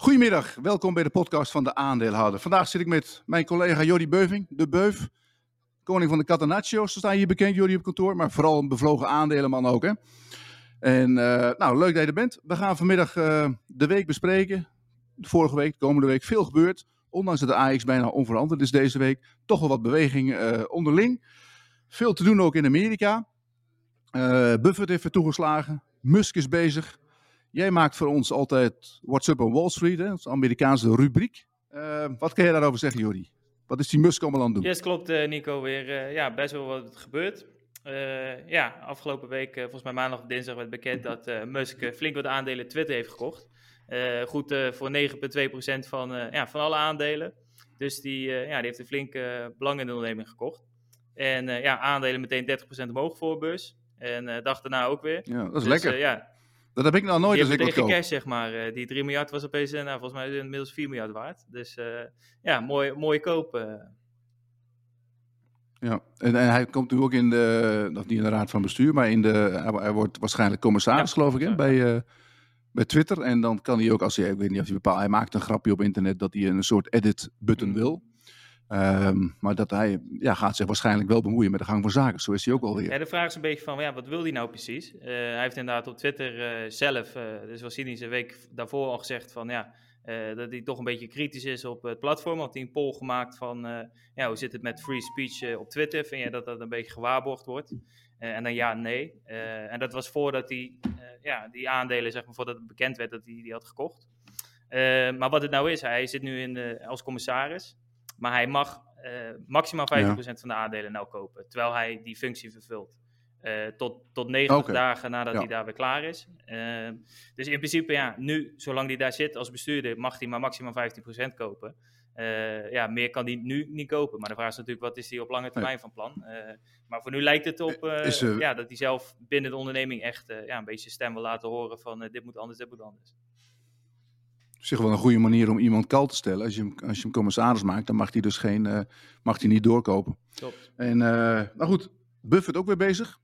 Goedemiddag, welkom bij de podcast van de aandeelhouder. Vandaag zit ik met mijn collega Jordi Beuving, de Beuf. Koning van de Catenaccios, zo sta je hier bekend, Jordi, op kantoor. Maar vooral een bevlogen aandelenman ook, hè. En uh, nou, leuk dat je er bent. We gaan vanmiddag uh, de week bespreken. Vorige week, de komende week, veel gebeurd. Ondanks dat de AX bijna onveranderd is deze week. Toch wel wat beweging uh, onderling. Veel te doen ook in Amerika. Buffett heeft er toegeslagen. Musk is bezig. Jij maakt voor ons altijd What's Up on Wall Street, hè? dat is een Amerikaanse rubriek. Uh, wat kan je daarover zeggen, Jordi? Wat is die Musk allemaal aan het doen? Yes, klopt uh, Nico, weer uh, ja, best wel wat gebeurt. ja, afgelopen week, volgens mij maandag of dinsdag, werd bekend dat Musk flink wat aandelen Twitter heeft gekocht. goed voor 9,2% van, ja, van alle aandelen. Dus die, ja, die heeft een flinke belang in de onderneming gekocht. En ja, aandelen meteen 30% omhoog voor beurs. En dag daarna ook weer. Ja, dat is dus, lekker. ja, dat heb ik nou nooit. Dus ik tegen cash, zeg maar. Uh, die 3 miljard was opeens, uh, nou, volgens mij inmiddels 4 miljard waard. Dus uh, ja, mooi, mooie koop. Ja, en, en, hij komt nu ook in de, nog niet in de raad van bestuur, maar in de, hij, wordt waarschijnlijk commissaris, geloof ik, hè, bij, bij Twitter. En dan kan hij ook, als hij, ik weet niet of hij bepaalt, hij maakt een grapje op internet dat hij een soort edit-button mm. wil. Um, maar dat hij ja, gaat zich waarschijnlijk wel bemoeien met de gang van zaken. Zo is hij ook alweer. Ja, de vraag is een beetje van, ja, wat wil hij nou precies? Uh, hij heeft inderdaad op Twitter uh, zelf, uh, dus was cynisch een week daarvoor al gezegd van, ja, dat hij toch een beetje kritisch is op het platform. Had hij een poll gemaakt van, ja, hoe zit het met free speech op Twitter? Vind je dat dat een beetje gewaarborgd wordt? en dan ja, nee. en dat was voordat hij, ja, die aandelen, zeg maar, voordat het bekend werd dat hij die had gekocht. maar wat het nou is, hij zit nu in als commissaris. Maar hij mag uh, maximaal 50% van de aandelen nou kopen, terwijl hij die functie vervult. Uh, tot, tot 90 dagen nadat hij daar weer klaar is. Uh, dus in principe, ja, nu, zolang hij daar zit als bestuurder, mag hij maar maximaal 15% kopen. ja, meer kan hij nu niet kopen. Maar de vraag is natuurlijk, wat is hij op lange termijn van plan? maar voor nu lijkt het op ja, dat hij zelf binnen de onderneming echt ja, een beetje stem wil laten horen van dit moet anders, dit moet anders zich wel een goede manier om iemand kal te stellen. Als je hem, als je hem commissaris maakt, dan mag hij dus geen, uh, mag hij niet doorkopen. Klopt. En, uh, nou goed, Buffett ook weer bezig.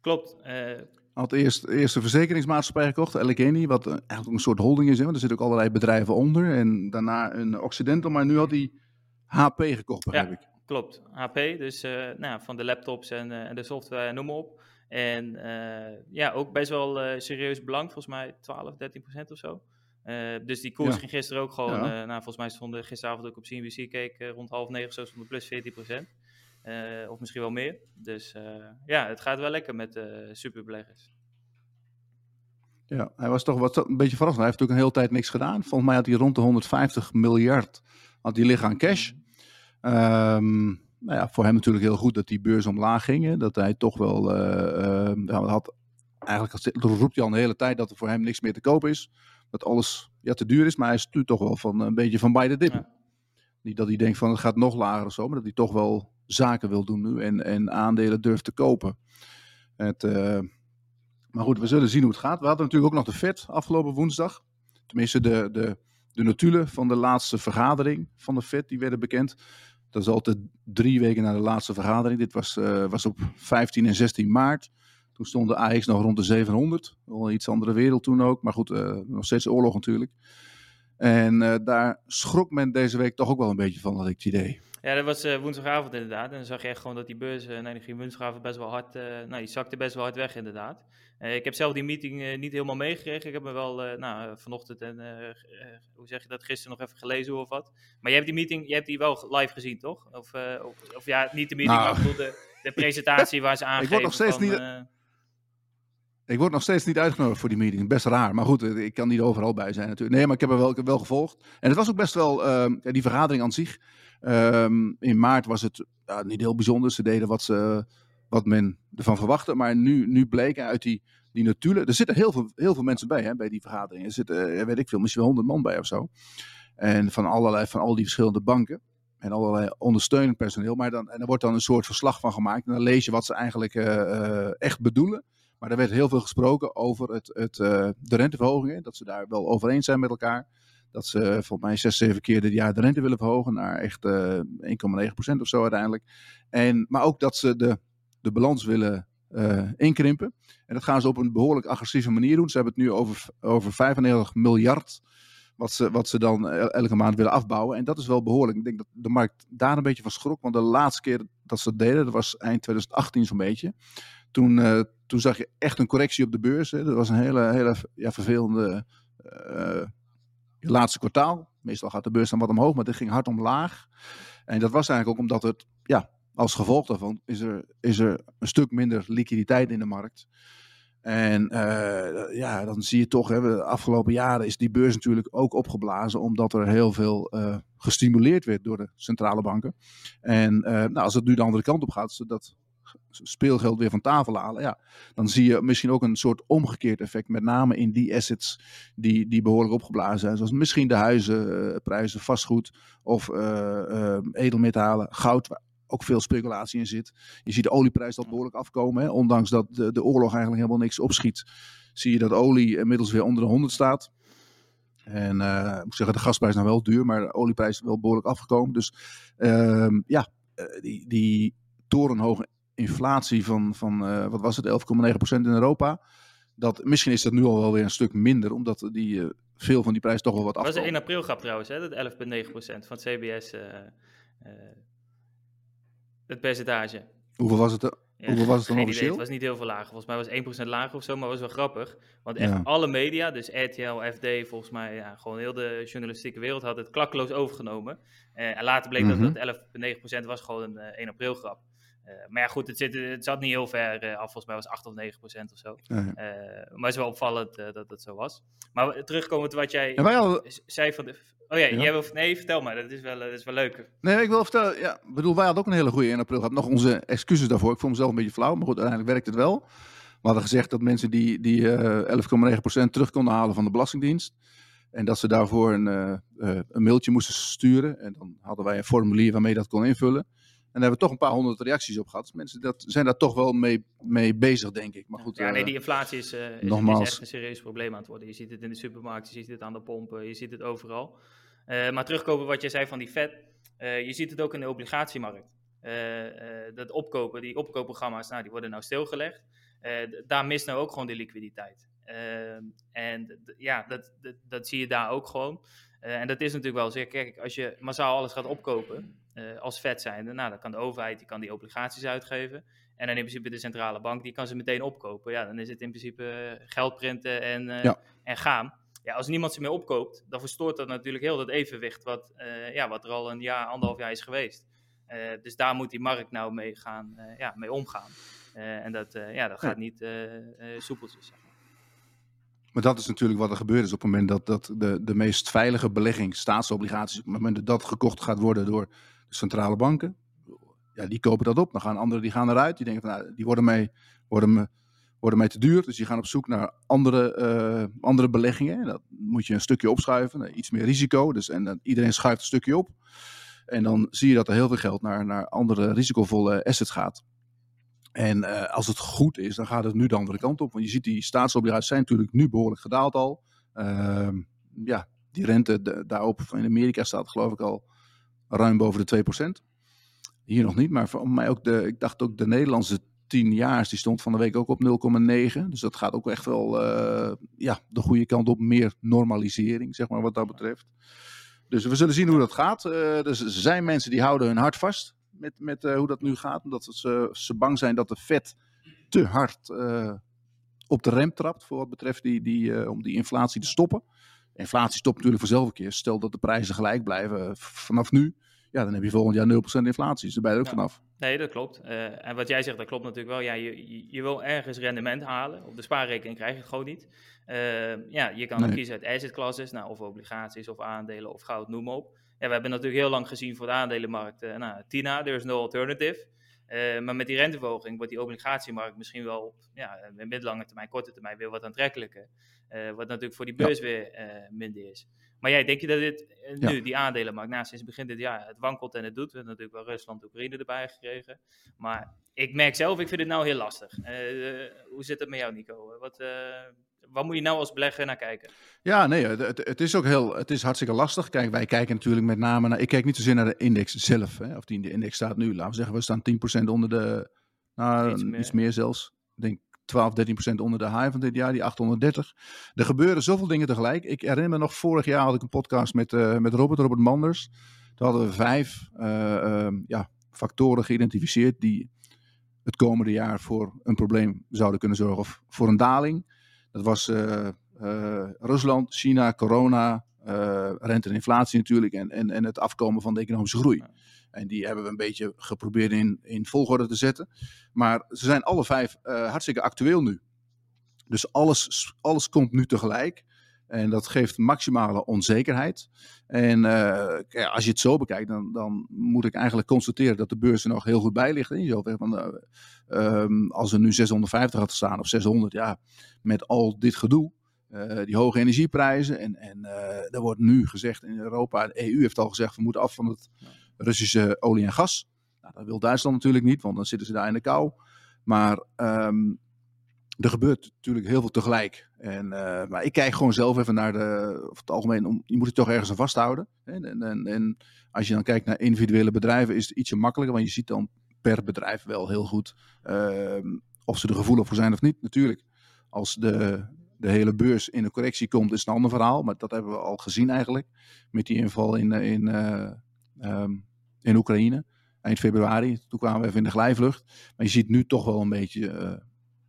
Klopt. Uh... Had eerst, eerst een verzekeringsmaatschappij gekocht, Allegheny, wat eigenlijk een soort holding is. Hè, want er zitten ook allerlei bedrijven onder. En daarna een Occidental, maar nu had hij HP gekocht, begrijp ja, ik. Klopt, HP, dus nou, van de laptops en, en de software, noem maar op. En ja, ook best wel serieus belang, volgens mij 12, 13 procent of zo. Uh, dus die koers ging gisteren ook gewoon, ja. uh, nou, volgens mij stonden gisteravond ook op CNBC keek uh, rond half negen zo stond plus 14%. of misschien wel meer. Dus ja, het gaat wel lekker met superbeleggers. Ja, hij was toch wat, een beetje verrast. Hij heeft natuurlijk een hele tijd niks gedaan. Volgens mij had hij rond de 150 miljard had hij liggen aan cash. Um, nou ja, voor hem natuurlijk heel goed dat die beurs omlaag ging. Dat hij toch wel had. Eigenlijk roept hij al een hele tijd dat er voor hem niks meer te koop is dat alles ja, te duur is. Maar hij stuurt toch wel van een beetje van beide dippen. Niet dat hij denkt van het gaat nog lager of zo, maar dat hij toch wel zaken wil doen nu en, en aandelen durft te kopen. Het, uh, maar goed, we zullen zien hoe het gaat. We hadden natuurlijk ook nog de FED afgelopen woensdag. Tenminste, de, de, de notulen van de laatste vergadering van de FED, die werden bekend. Dat is altijd drie weken na de laatste vergadering. Dit was, uh, was op 15 en 16 maart. Toen stond de nog rond de 700. Wel een iets andere wereld toen ook. Maar goed, uh, nog steeds oorlog natuurlijk. En uh, daar schrok men deze week toch ook wel een beetje van, had ik het idee. Ja, dat was uh, woensdagavond inderdaad. En dan zag je echt gewoon dat die beurs, uh, nee, die ging woensdagavond best wel hard, nou, die zakte best wel hard weg inderdaad. ik heb zelf die meeting niet helemaal meegekregen. Ik heb me wel, nou, vanochtend en, hoe zeg je dat, gisteren nog even gelezen of wat. Maar je hebt die meeting, je hebt die wel live gezien, toch? Of, of, of, ja, niet de meeting, nou. maar de, de presentatie waar ze aangeven. Ik word nog steeds van, niet... Ik word nog steeds niet uitgenodigd voor die meeting. Best raar. Maar goed, ik kan niet overal bij zijn natuurlijk. Nee, maar ik heb er wel, wel gevolgd. En het was ook best wel, uh, die vergadering aan zich. Um, in maart was het niet heel bijzonder. Ze deden wat, ze, wat men ervan verwachtte. Maar nu, nu bleek uit die, die notulen... Er zitten heel veel, heel veel mensen bij, hè, bij die vergadering. Er zitten, uh, weet ik veel, misschien wel honderd man bij of zo. En van allerlei, van al die verschillende banken. En allerlei ondersteunend personeel. Maar dan, en er wordt dan een soort verslag van gemaakt. En dan lees je wat ze eigenlijk uh, echt bedoelen. Maar er werd heel veel gesproken over het, het, uh, de renteverhogingen. Dat ze daar wel over eens zijn met elkaar. Dat ze volgens mij zes, zeven keer dit jaar de rente willen verhogen naar echt uh, eh, 1,9% of zo uiteindelijk. En, maar ook dat ze de, de balans willen uh, inkrimpen. En dat gaan ze op een behoorlijk agressieve manier doen. Ze hebben het nu over, over 95 miljard wat ze, wat ze dan elke maand willen afbouwen. En dat is wel behoorlijk. Ik denk dat de markt daar een beetje van schrok. Want de laatste keer dat ze dat deden, dat was eind 2018 zo'n beetje. Toen, uh, toen zag je echt een correctie op de beurs. Hè. Dat was een hele, hele ja, vervelende uh, laatste kwartaal. Meestal gaat de beurs dan wat omhoog, maar dit ging hard omlaag. En dat was eigenlijk ook omdat het, ja, als gevolg daarvan is er, is er een stuk minder liquiditeit in de markt. En uh, ja, dan zie je toch, hè, de afgelopen jaren is die beurs natuurlijk ook opgeblazen, omdat er heel veel gestimuleerd werd door de centrale banken. En nou, als het nu de andere kant op gaat, dat speelgeld weer van tafel halen, ja, dan zie je misschien ook een soort omgekeerd effect, met name in die assets die, die behoorlijk opgeblazen zijn, zoals misschien de huizenprijzen, vastgoed of edelmetalen, goud, ook veel speculatie in zit. Je ziet de olieprijs dat behoorlijk afkomen. Hè? Ondanks dat de, de oorlog eigenlijk helemaal niks opschiet, zie je dat olie inmiddels weer onder de 100 staat. En uh, ik moet zeggen, de gasprijs nou wel duur, maar de olieprijs is wel behoorlijk afgekomen. Dus uh, ja, uh, die, die torenhoge inflatie van, van uh, wat was het, 11,9% in Europa. Dat, misschien is dat nu al wel weer een stuk minder, omdat die, veel van die prijs toch wel wat afkomen. Dat was 1 april grap trouwens, hè? dat 11,9% van het CBS het percentage. Hoeveel was het, ja, hoeveel was het dan officieel? Het was niet heel veel lager. Volgens mij was 1% lager of zo, maar was wel grappig. Want echt ja. alle media, dus RTL, FD, volgens mij, ja, gewoon heel de journalistieke wereld had het klakkeloos overgenomen. Uh, en later bleek mm -hmm. dat het 11,9% was gewoon een uh, 1 april grap. Uh, maar ja, goed, het, zit, het zat niet heel ver uh, af. Volgens mij was 8 of 9 procent of zo. Ja, ja. Uh, maar het is wel opvallend uh, dat het zo was. Maar terugkomen tot wat jij al... zei van de... Oh ja, ja. Jij wil... nee, vertel maar. Dat is wel, dat is wel leuk. Nee, ik wil vertellen... Ja, bedoel, wij hadden ook een hele goede 1 april gehad. Nog onze excuses daarvoor. Ik vond mezelf een beetje flauw. Maar goed, uiteindelijk werkt het wel. We hadden gezegd dat mensen die, die 11,9 procent terug konden halen van de Belastingdienst. En dat ze daarvoor een, een mailtje moesten sturen. En dan hadden wij een formulier waarmee je dat kon invullen. En daar hebben we toch een paar honderd reacties op gehad. Mensen dat, zijn daar toch wel mee, mee bezig, denk ik. Maar goed, ja, nee, die inflatie is, uh, is, nogmaals, is echt een serieus probleem aan het worden. Je ziet het in de supermarkt, je ziet het aan de pompen, je ziet het overal. Uh, maar terugkomen wat je zei van die vet. Uh, je ziet het ook in de obligatiemarkt. dat opkopen, die opkoopprogramma's, nou, die worden nou stilgelegd. daar mist nou ook gewoon de liquiditeit. en ja, dat, dat, dat, zie je daar ook gewoon. en dat is natuurlijk wel zo. Kijk, als je massaal alles gaat opkopen, uh, als vet zijnde. Nou, dan kan de overheid die, kan die obligaties uitgeven. En dan in principe de centrale bank, die kan ze meteen opkopen. Ja, dan is het in principe eh, geld printen en, uh, ja. en gaan. Ja, als niemand ze meer opkoopt, dan verstoort dat natuurlijk heel dat evenwicht wat, ja, wat er al een jaar, anderhalf jaar is geweest. dus daar moet die markt nou mee, gaan, ja, mee omgaan. en dat, ja, dat gaat niet soepeltjes. Zeg maar. Maar dat is natuurlijk wat er gebeurt is op het moment dat, dat de, de meest veilige belegging, staatsobligaties, op het moment dat dat gekocht gaat worden door centrale banken, ja, die kopen dat op. Dan gaan anderen die gaan eruit. Die denken van, nou, die worden mij, worden, me, worden mij te duur. Dus die gaan op zoek naar andere, uh, andere beleggingen. Dat moet je een stukje opschuiven. Iets meer risico. Dus, en dan, iedereen schuift een stukje op. En dan zie je dat er heel veel geld naar, naar andere risicovolle assets gaat. En uh, als het goed is, dan gaat het nu de andere kant op. Want je ziet die staatsobligaties zijn natuurlijk nu behoorlijk gedaald al. Uh, ja, die rente de, daarop in Amerika staat geloof ik al ruim boven de 2%. Hier nog niet, maar voor mij ook de, ik dacht ook de Nederlandse 10 jaar, die stond van de week ook op 0,9. Dus dat gaat ook echt wel uh, ja, de goede kant op. Meer normalisering, zeg maar, wat dat betreft. Dus we zullen zien hoe dat gaat. Uh, dus er zijn mensen die houden hun hart vast met, met uh, hoe dat nu gaat. Omdat ze, ze bang zijn dat de vet te hard op de rem trapt. Voor wat betreft die, die, om die inflatie te stoppen. Inflatie stopt natuurlijk vanzelf een keer. Stel dat de prijzen gelijk blijven vanaf nu. Ja, dan heb je volgend jaar 0% inflatie. Dus daar ben je er ook ja. vanaf. Nee, dat klopt. Uh, en wat jij zegt, dat klopt natuurlijk wel. Ja, je, je wil ergens rendement halen. Op de spaarrekening krijg je het gewoon niet. Uh, ja, je kan nee. kiezen uit asset classes, nou, of obligaties, of aandelen, of goud, noem maar op. Ja, we hebben natuurlijk heel lang gezien voor de aandelenmarkt, uh, nou, Tina, there is no alternative. Uh, maar met die renteverhoging wordt die obligatiemarkt misschien wel op ja, middellange termijn, korte termijn weer wat aantrekkelijker. Uh, wat natuurlijk voor die beurs ja. weer uh, minder is. Maar jij, denk je dat dit nu, ja. die aandelenmarkt, nou, sinds begin dit jaar, het wankelt en het doet. We hebben natuurlijk wel Rusland Oekraïne erbij gekregen. Maar ik merk zelf, ik vind het nou heel lastig. hoe zit het met jou, Nico? Wat, wat moet je nou als belegger naar kijken? Ja, nee, het, het, is ook heel, het is hartstikke lastig. Kijk, wij kijken natuurlijk met name naar, ik kijk niet zozeer naar de index zelf. Hè, of die in de index staat nu, laten we zeggen, we staan 10% onder de, nou, iets meer, iets meer zelfs. Ik denk 12, 13 procent onder de high van dit jaar, die 830. Er gebeuren zoveel dingen tegelijk. Ik herinner me nog, vorig jaar had ik een podcast met, uh, met Robert, Robert Manders. Toen hadden we vijf uh, uh, ja, factoren geïdentificeerd die het komende jaar voor een probleem zouden kunnen zorgen. Of voor een daling. Dat was uh, Rusland, China, corona, rente en inflatie natuurlijk. En, en, en het afkomen van de economische groei. En die hebben we een beetje geprobeerd in, in volgorde te zetten. Maar ze zijn alle vijf hartstikke actueel nu. Dus alles, alles komt nu tegelijk. En dat geeft maximale onzekerheid. En uh, als je het zo bekijkt, dan, dan, moet ik eigenlijk constateren dat de beurs er nog heel goed bij ligt. In zover van, uh, um, als er nu 650 had staan of 600, ja, met al dit gedoe. Uh, die hoge energieprijzen. En, en er wordt nu gezegd in Europa, de EU heeft al gezegd, we moeten af van het Russische olie en gas. Nou, dat wil Duitsland natuurlijk niet, want dan zitten ze daar in de kou. Maar um, er gebeurt natuurlijk heel veel tegelijk. En, uh, maar ik kijk gewoon zelf even naar de, over het algemeen, om, je moet het toch ergens aan vasthouden. En, en, en, als je dan kijkt naar individuele bedrijven, is het ietsje makkelijker, want je ziet dan per bedrijf wel heel goed uh, of ze er gevoelig voor zijn of niet. Natuurlijk, als de, de hele beurs in een correctie komt, is het een ander verhaal. Maar dat hebben we al gezien eigenlijk, met die inval in, in, uh, um, in Oekraïne. Eind februari, toen kwamen we even in de glijvlucht. Maar je ziet nu toch wel een beetje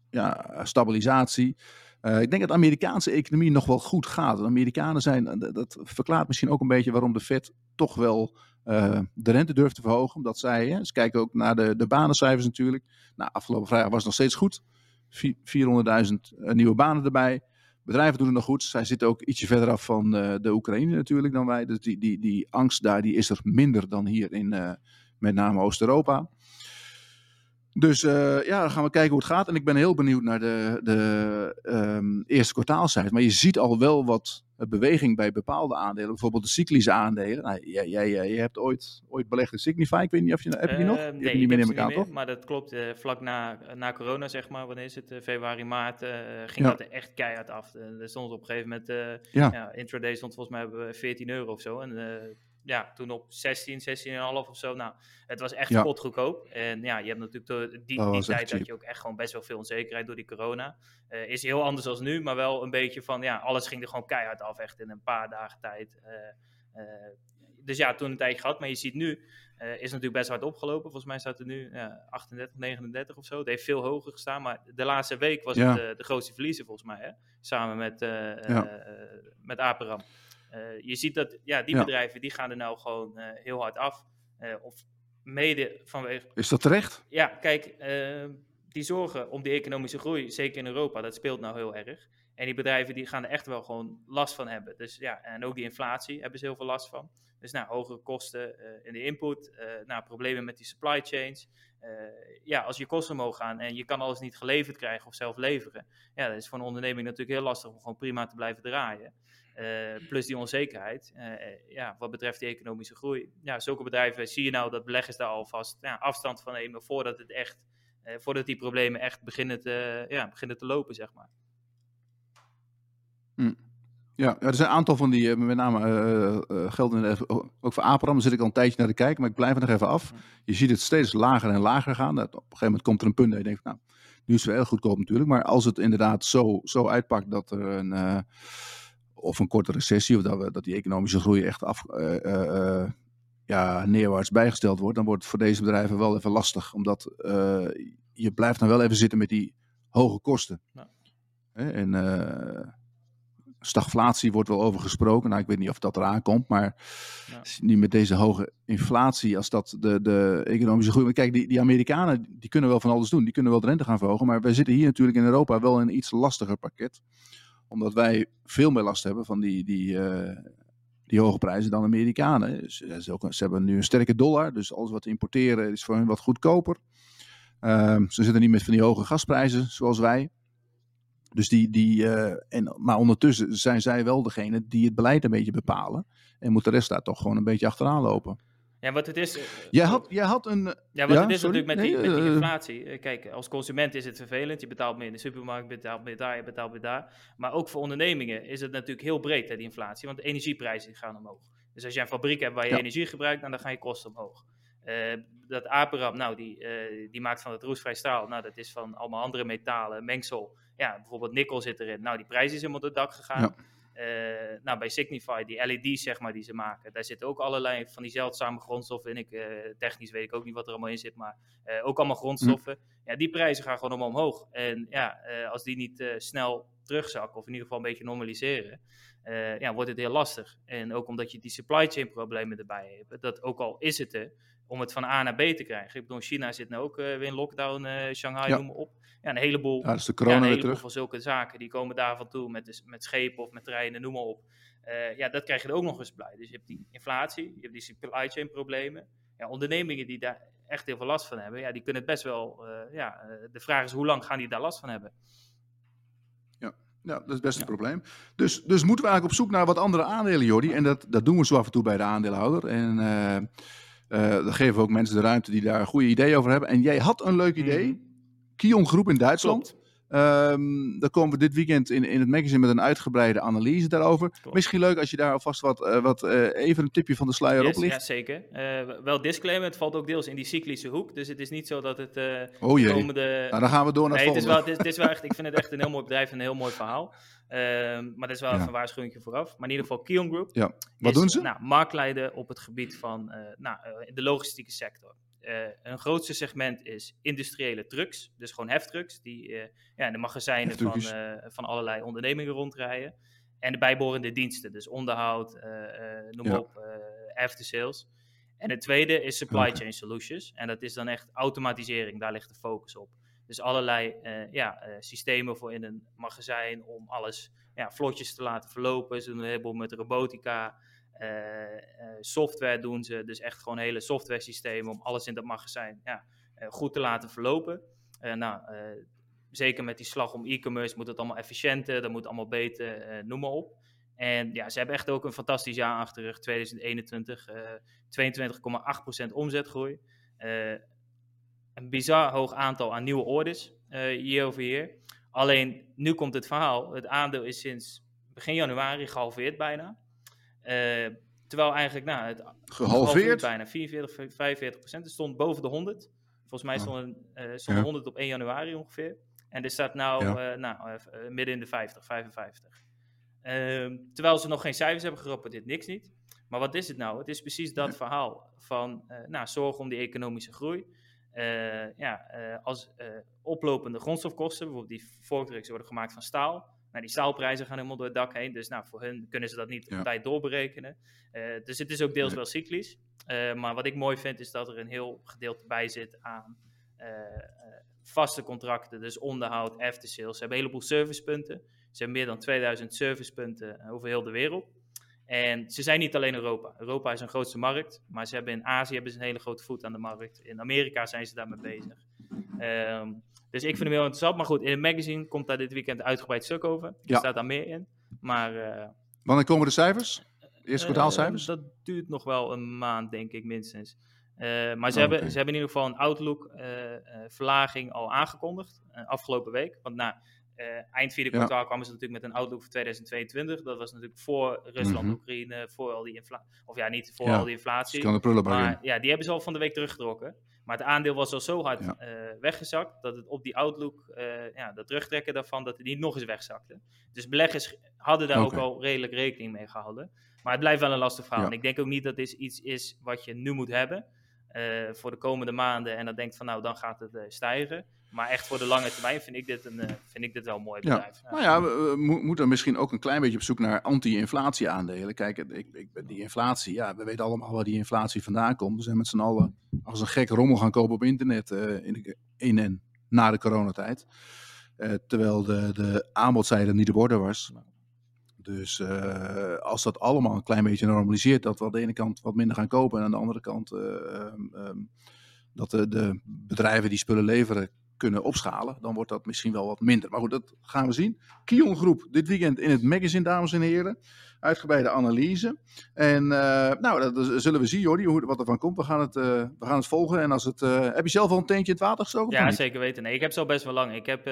ja, stabilisatie. Uh, ik denk dat de Amerikaanse economie nog wel goed gaat. De Amerikanen zijn, dat verklaart misschien ook een beetje waarom de Fed toch wel uh, de rente durft te verhogen. Omdat zij, hè, ze kijken ook naar de, de banencijfers natuurlijk. Nou, afgelopen vrijdag was het nog steeds goed. 400.000 nieuwe banen erbij. Bedrijven doen het nog goed. Zij zitten ook ietsje verder af van de Oekraïne natuurlijk dan wij. Dus die, die, die angst daar die is er minder dan hier in met name Oost-Europa. Dus uh, ja, dan gaan we kijken hoe het gaat. En ik ben heel benieuwd naar de, de um, eerste kwartaalcijfers. Maar je ziet al wel wat beweging bij bepaalde aandelen. Bijvoorbeeld de cyclische aandelen. Nou, jij, jij, jij hebt ooit, ooit belegd in Signify. Ik weet niet of je heb je die nog? Uh, nee, die ik heb niet meer, toch? Maar dat klopt. Uh, vlak na, na corona, zeg maar, wanneer is het? februari, maart, ging dat er echt keihard af. er stond op een gegeven moment, ja. intraday stond volgens mij hebben we 14 euro of zo. En ja, toen op 16, 16,5 of zo. Nou, het was echt ja. goedkoop. En ja, je hebt natuurlijk de, die, die tijd dat je ook echt gewoon best wel veel onzekerheid door die corona. Uh, is heel anders als nu, maar wel een beetje van, ja, alles ging er gewoon keihard af, echt in een paar dagen tijd. Uh, uh, dus ja, toen een tijdje gehad, maar je ziet nu, is natuurlijk best hard opgelopen. Volgens mij staat er nu 38, 39 of zo. Het heeft veel hoger gestaan, maar de laatste week was ja. het de grootste verliezer volgens mij, hè? samen met, ja. met Aperam. Uh, je ziet dat ja, die ja. bedrijven die gaan er nou gewoon uh, heel hard af. Uh, of mede vanwege. Is dat terecht? Ja, kijk, die zorgen om die economische groei, zeker in Europa, dat speelt nou heel erg. En die bedrijven die gaan er echt wel gewoon last van hebben. Dus ja, en ook die inflatie hebben ze heel veel last van. Dus nou, hogere kosten in de input, nou, problemen met die supply chains. ja, als je kosten omhoog gaan en je kan alles niet geleverd krijgen of zelf leveren. Ja, dat is voor een onderneming natuurlijk heel lastig om gewoon prima te blijven draaien. Uh, plus die onzekerheid, uh, ja, wat betreft die economische groei. Ja, zulke bedrijven zie je nou dat beleggers daar alvast ja, afstand van nemen voordat, het echt, uh, voordat die problemen echt beginnen te, ja, beginnen te lopen, zeg maar. Hm. Ja, er zijn een aantal van die, met name gelden ook voor Aperam, zit ik al een tijdje naar te kijken, maar ik blijf er nog even af. Je ziet het steeds lager en lager gaan. Dat op een gegeven moment komt er een punt dat je denkt, nou, nu is het wel heel goedkoop natuurlijk, maar als het inderdaad zo, zo uitpakt dat er een of een korte recessie, of dat, we, dat die economische groei echt af, uh, uh, ja, neerwaarts bijgesteld wordt, dan wordt het voor deze bedrijven wel even lastig. Omdat je blijft dan wel even zitten met die hoge kosten. Ja. En stagflatie wordt wel over gesproken. Nou, ik weet niet of dat eraan komt, maar ja. nu met deze hoge inflatie, als dat de, de economische groei. Kijk, die, die Amerikanen die kunnen wel van alles doen, die kunnen wel de rente gaan verhogen, maar wij zitten hier natuurlijk in Europa wel in een iets lastiger pakket omdat wij veel meer last hebben van die, die, uh, die hoge prijzen dan Amerikanen. Ze, ze, ook, ze, hebben nu een sterke dollar, dus alles wat we importeren is voor hen wat goedkoper. Uh, ze zitten niet met van die hoge gasprijzen zoals wij. Dus die, die, uh, en, maar ondertussen zijn zij wel degene die het beleid een beetje bepalen. En moet de rest daar toch gewoon een beetje achteraan lopen. Ja, wat het is. Uh, jij, had, jij had een. Ja, wat ja, het is sorry? natuurlijk met die, met die inflatie. Uh, kijk, als consument is het vervelend. Je betaalt meer in de supermarkt, je betaalt meer daar, je betaalt meer daar. Maar ook voor ondernemingen is het natuurlijk heel breed, hè, die inflatie. Want de energieprijzen gaan omhoog. Dus als je een fabriek hebt waar je ja. energie gebruikt, dan, dan gaan je kosten omhoog. Dat Aperam, nou, die, die maakt van het roestvrij staal. Nou, dat is van allemaal andere metalen, mengsel. Ja, bijvoorbeeld nikkel zit erin. Nou, die prijs is helemaal door het dak gegaan. Ja. Uh, nou, bij Signify, die LED's zeg maar, die ze maken, daar zitten ook allerlei van die zeldzame grondstoffen in. Ik, technisch weet ik ook niet wat er allemaal in zit, maar ook allemaal grondstoffen. Hm. Ja, die prijzen gaan gewoon allemaal omhoog. En ja, als die niet snel terugzakken, of in ieder geval een beetje normaliseren, ja, wordt het heel lastig. En ook omdat je die supply chain problemen erbij hebt, dat ook al is het er, om het van A naar B te krijgen. Ik bedoel, China zit nu ook weer in lockdown, Shanghai ja. noem maar op ja, een heleboel, ja, dus de corona ja, weer terug. van zulke zaken, die komen daar van toe met, met schepen of met treinen, noem maar op. Uh, ja, dat krijg je er ook nog eens bij. Dus je hebt die inflatie, je hebt die supply chain problemen. Ja, ondernemingen die daar echt heel veel last van hebben, ja, die kunnen het best wel, ja, de vraag is hoe lang gaan die daar last van hebben? Ja, ja dat is best een probleem. Dus, dus moeten we eigenlijk op zoek naar wat andere aandelen, Jordi. En dat, dat doen we zo af en toe bij de aandeelhouder. En dan geven we ook mensen de ruimte die daar een goede idee over hebben. En jij had een leuk idee. -hmm. Kion Groep in Duitsland. Um, dan komen we dit weekend in, in het magazine met een uitgebreide analyse daarover. Klopt. Misschien leuk als je daar alvast wat, uh, wat uh, even een tipje van de sluier yes, oplicht. Ja, zeker. Uh, wel disclaimer, het valt ook deels in die cyclische hoek. Dus het is niet zo dat het oh jee. komende... Nou, dan gaan we door naar nee, het het is wel, het is, het is wel echt, Ik vind het echt een heel mooi bedrijf en een heel mooi verhaal. Ehm, maar dat is wel ja. even een waarschuwing vooraf. Maar in ieder geval, Kion Group ja. Wat is, doen ze? Nou, marktleider op het gebied van nou, de logistieke sector. Uh, een grootste segment is industriële trucks, dus gewoon heftrucks, die uh, ja, in de magazijnen van, uh, van allerlei ondernemingen rondrijden. En de bijbehorende diensten, dus onderhoud, noem ja. op, after sales. En het tweede is supply okay. chain solutions. En dat is dan echt automatisering, daar ligt de focus op. Dus allerlei ja, systemen voor in een magazijn om alles ja, vlotjes te laten verlopen. Ze doen een heleboel met robotica, software doen ze, dus echt gewoon hele software systemen om alles in dat magazijn ja, uh, goed te laten verlopen. nou, zeker met die slag om e-commerce moet het allemaal efficiënter, dat moet allemaal beter, noem maar op. En ja, ze hebben echt ook een fantastisch jaar achter de rug, 2021, 22,8% omzetgroei. een bizar hoog aantal aan nieuwe orders, year over year. Alleen, nu komt het verhaal, het aandeel is sinds begin januari gehalveerd bijna. Uh, terwijl eigenlijk, nou, het gehalveerd bijna 44, 45 procent. Het stond boven de 100. Volgens mij stond, uh, stond ja. 100 op 1 januari ongeveer. En er staat nou, ja. uh, nou midden in de 50, 55. Ehm, terwijl ze nog geen cijfers hebben gerapporteerd, niks niet. Maar wat is het nou? Het is precies dat ja. verhaal van, nou, zorg om die economische groei. ja, als oplopende grondstofkosten, bijvoorbeeld die vorkdrugs worden gemaakt van staal nou, die staalprijzen gaan helemaal door het dak heen. Dus nou, voor hun kunnen ze dat niet ja. op tijd doorberekenen. Uh, dus het is ook deels nee. wel cyclisch. Uh, maar wat ik mooi vind is dat er een heel gedeelte bij zit aan uh, vaste contracten. Dus onderhoud, after sales. Ze hebben een heleboel servicepunten. Ze hebben meer dan 2000 servicepunten over heel de wereld. En ze zijn niet alleen Europa. Europa is een grootste markt. Maar ze hebben in Azië hebben ze een hele grote voet aan de markt. In Amerika zijn ze daarmee bezig. Um, dus ik vind hem heel interessant. Maar goed, in het magazine komt daar dit weekend uitgebreid stuk over. Er Ja. staat daar meer in. Maar uh, Wanneer komen de cijfers? Eerste kwartaalcijfers? uh, dat duurt nog wel een maand, denk ik, minstens. Uh, maar ze, Oh, hebben, ze hebben in ieder geval een outlook-verlaging al aangekondigd. eh, afgelopen week. Want na eh, eind vierde Ja. kwartaal kwamen ze natuurlijk met een outlook voor 2022. Dat was natuurlijk voor Rusland, Mhm. Oekraïne, voor al die inflatie. Of ja, niet voor Ja. al die inflatie. Kan de in. Maar ja, die hebben ze al van de week teruggetrokken. Maar het aandeel was al zo hard Ja. eh, weggezakt dat het op die outlook, eh, ja, dat terugtrekken daarvan, dat het niet nog eens wegzakte. Dus beleggers hadden daar ook al redelijk rekening mee gehouden. Maar het blijft wel een lastig verhaal. En ik denk ook niet dat dit iets is wat je nu moet hebben eh, voor de komende maanden. En dan denkt van nou, dan gaat het eh, stijgen. Maar echt voor de lange termijn vind ik dit, een, eh, vind ik dit wel een mooi bedrijf. Ja. Nou ja, we, we mo- moeten misschien ook een klein beetje op zoek naar anti-inflatie aandelen. Kijk, ik, ik, die inflatie, ja, we weten allemaal waar die inflatie vandaan komt. We zijn met z'n allen als een gek rommel gaan kopen op internet eh, in, de, in en na de coronatijd. Eh, terwijl de, de aanbodzijde niet op orde was. Dus als dat allemaal een klein beetje normaliseert, dat we aan de ene kant wat minder gaan kopen en aan de andere kant eh, ehm, ehm, dat de, de bedrijven die spullen leveren kunnen opschalen, dan wordt dat misschien wel wat minder. Maar goed, dat gaan we zien. Kion Groep, dit weekend in het magazine, dames en heren. uitgebreide analyse. En nou, dat zullen we zien, Jordi, hoe, wat er van komt. We gaan het, we gaan het volgen. En als het, heb je zelf al een teentje in het water gestoken? Ja, zeker weten. Nee, ik heb zo best wel lang. Ik heb,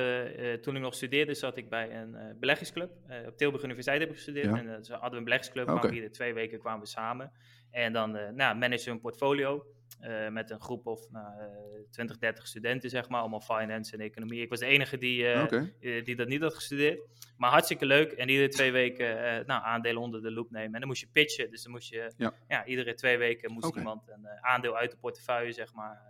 toen ik nog studeerde, zat ik bij een beleggingsclub. op Tilburg Universiteit heb ik gestudeerd. En uh, ze hadden we een beleggingsclub. Okay. Iedere twee weken kwamen we samen. En dan nou, managen een portfolio. Uh, met een groep of nou, 20, 30 studenten, zeg maar, allemaal finance en economie. Ik was de enige die, uh, die dat niet had gestudeerd. Maar hartstikke leuk. En iedere twee weken nou, aandelen onder de loep nemen. En dan moest je pitchen. Dus dan moest je, ja, ja iedere twee weken moest iemand een aandeel uit de portefeuille, zeg maar,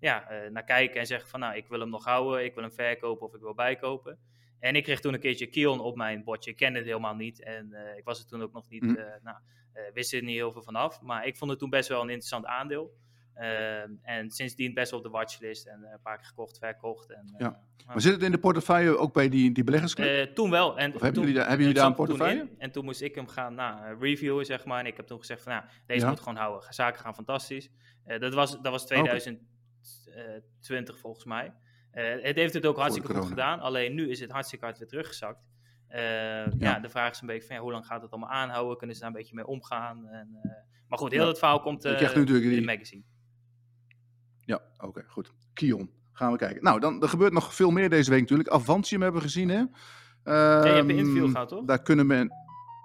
ja, naar kijken en zeggen van, nou, ik wil hem nog houden, ik wil hem verkopen of ik wil bijkopen. En ik kreeg toen een keertje Kion op mijn bordje. Ik kende het helemaal niet. En ik was er toen ook nog niet, mm. nou, wist er niet heel veel vanaf. Maar ik vond het toen best wel een interessant aandeel. Ehm, en sindsdien best op de watchlist en eh, een paar keer gekocht, verkocht. En, ja. Eh, maar zit het in de portefeuille ook bij die, die beleggersclub? Eh, toen wel. En hebben, jullie, daar, hebben jullie daar een portefeuille? en toen moest ik hem gaan nou, reviewen, zeg maar. En ik heb toen gezegd van, nou, deze moet gewoon houden. Zaken gaan fantastisch. dat, was, dat was 2020 volgens mij. het heeft het ook hartstikke goed gedaan. Alleen nu is het hartstikke hard weer teruggezakt. ja. ja. de vraag is een beetje van, ja, hoe lang gaat het allemaal aanhouden? Kunnen ze daar een beetje mee omgaan? En, maar goed, heel het verhaal komt in de magazine. Ja, oké, goed. Kion. Gaan we kijken. Nou, dan, er gebeurt nog veel meer deze week natuurlijk. Avantium hebben we gezien, hè? Um, ja, je hebt een interview ehm, gehad, toch? Daar kunnen men...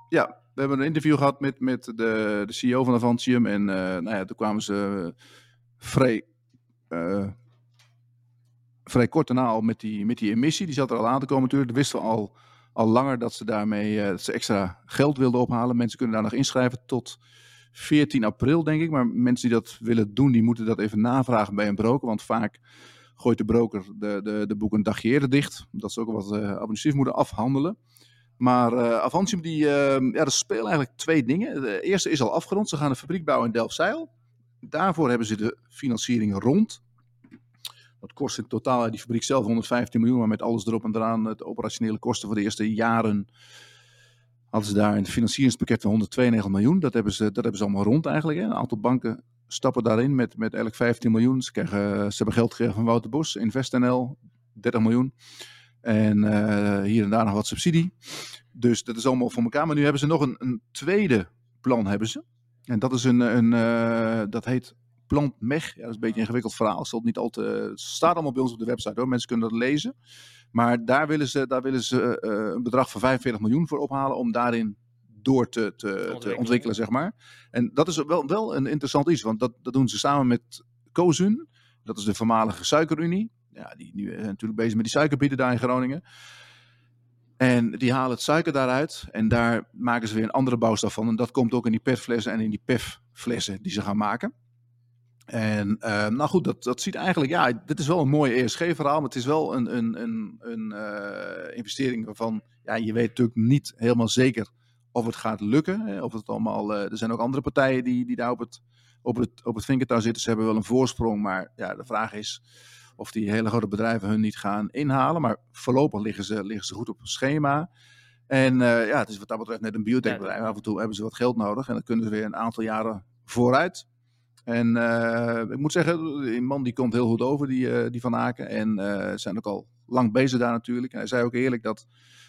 Ja, we hebben een interview gehad met, met de, de CEO van Avantium. En uh, nou ja, toen kwamen ze vrij, uh, vrij kort daarna al met die, met die emissie. Die zat er al aan te komen natuurlijk. Dat wisten we al, al langer dat ze daarmee uh, dat ze extra geld wilden ophalen. Mensen kunnen daar nog inschrijven tot 14 april, denk ik. Maar mensen die dat willen doen, die moeten dat even navragen bij een broker. Want vaak gooit de broker de, de, de boek een dagje eerder dicht. Omdat ze ook wat uh, administratief moeten afhandelen. Maar uh, Avantium, die, uh, ja, dat spelen eigenlijk twee dingen. De eerste is al afgerond. Ze gaan een fabriek bouwen in Delfzijl. Daarvoor hebben ze de financiering rond. Dat kost in totaal die fabriek zelf 115 miljoen, maar met alles erop en eraan, de operationele kosten voor de eerste jaren hadden ze daar een financieringspakket van 192 miljoen. Dat hebben ze, dat hebben ze allemaal rond eigenlijk. Hè. Een aantal banken stappen daarin met, met elk 15 miljoen. Ze, krijgen, ze hebben geld gekregen van Wouter Bos, InvestNL, 30 miljoen. En uh, hier en daar nog wat subsidie. Dus dat is allemaal voor elkaar. Maar nu hebben ze nog een, een tweede plan. Hebben ze. En dat is een, een uh, dat heet Plant MEG. Ja, dat is een beetje een ingewikkeld verhaal. Het, niet al te, staat allemaal bij ons op de website hoor. Mensen kunnen dat lezen. Maar daar willen ze, daar willen ze uh, een bedrag van 45 miljoen voor ophalen om daarin door te, te, ontwikkelen. te ontwikkelen, zeg maar. En dat is wel, wel een interessant iets, want dat, dat doen ze samen met Cozun. Dat is de voormalige suikerunie. Ja, die nu uh, natuurlijk bezig met die suikerbieten daar in Groningen. En die halen het suiker daaruit en daar maken ze weer een andere bouwstof van. En dat komt ook in die petflessen en in die PEF-flessen die ze gaan maken. En uh, nou goed, dat, dat ziet eigenlijk, ja, dit is wel een mooi ESG-verhaal, maar het is wel een, een, een, een uh, investering waarvan, ja, je weet natuurlijk niet helemaal zeker of het gaat lukken. Hè, of het allemaal, uh, er zijn ook andere partijen die, die daar op het, op, het, op het vinkertouw zitten. Ze hebben wel een voorsprong, maar ja, de vraag is of die hele grote bedrijven hun niet gaan inhalen. Maar voorlopig liggen ze, liggen ze goed op het schema. En ja, het is wat dat betreft net een biotechbedrijf. Af en toe hebben ze wat geld nodig en dan kunnen ze weer een aantal jaren vooruit. En uh, ik moet zeggen, die man die komt heel goed over, die, uh, die Van Aken. En uh, zijn ook al lang bezig daar natuurlijk. En hij zei ook eerlijk dat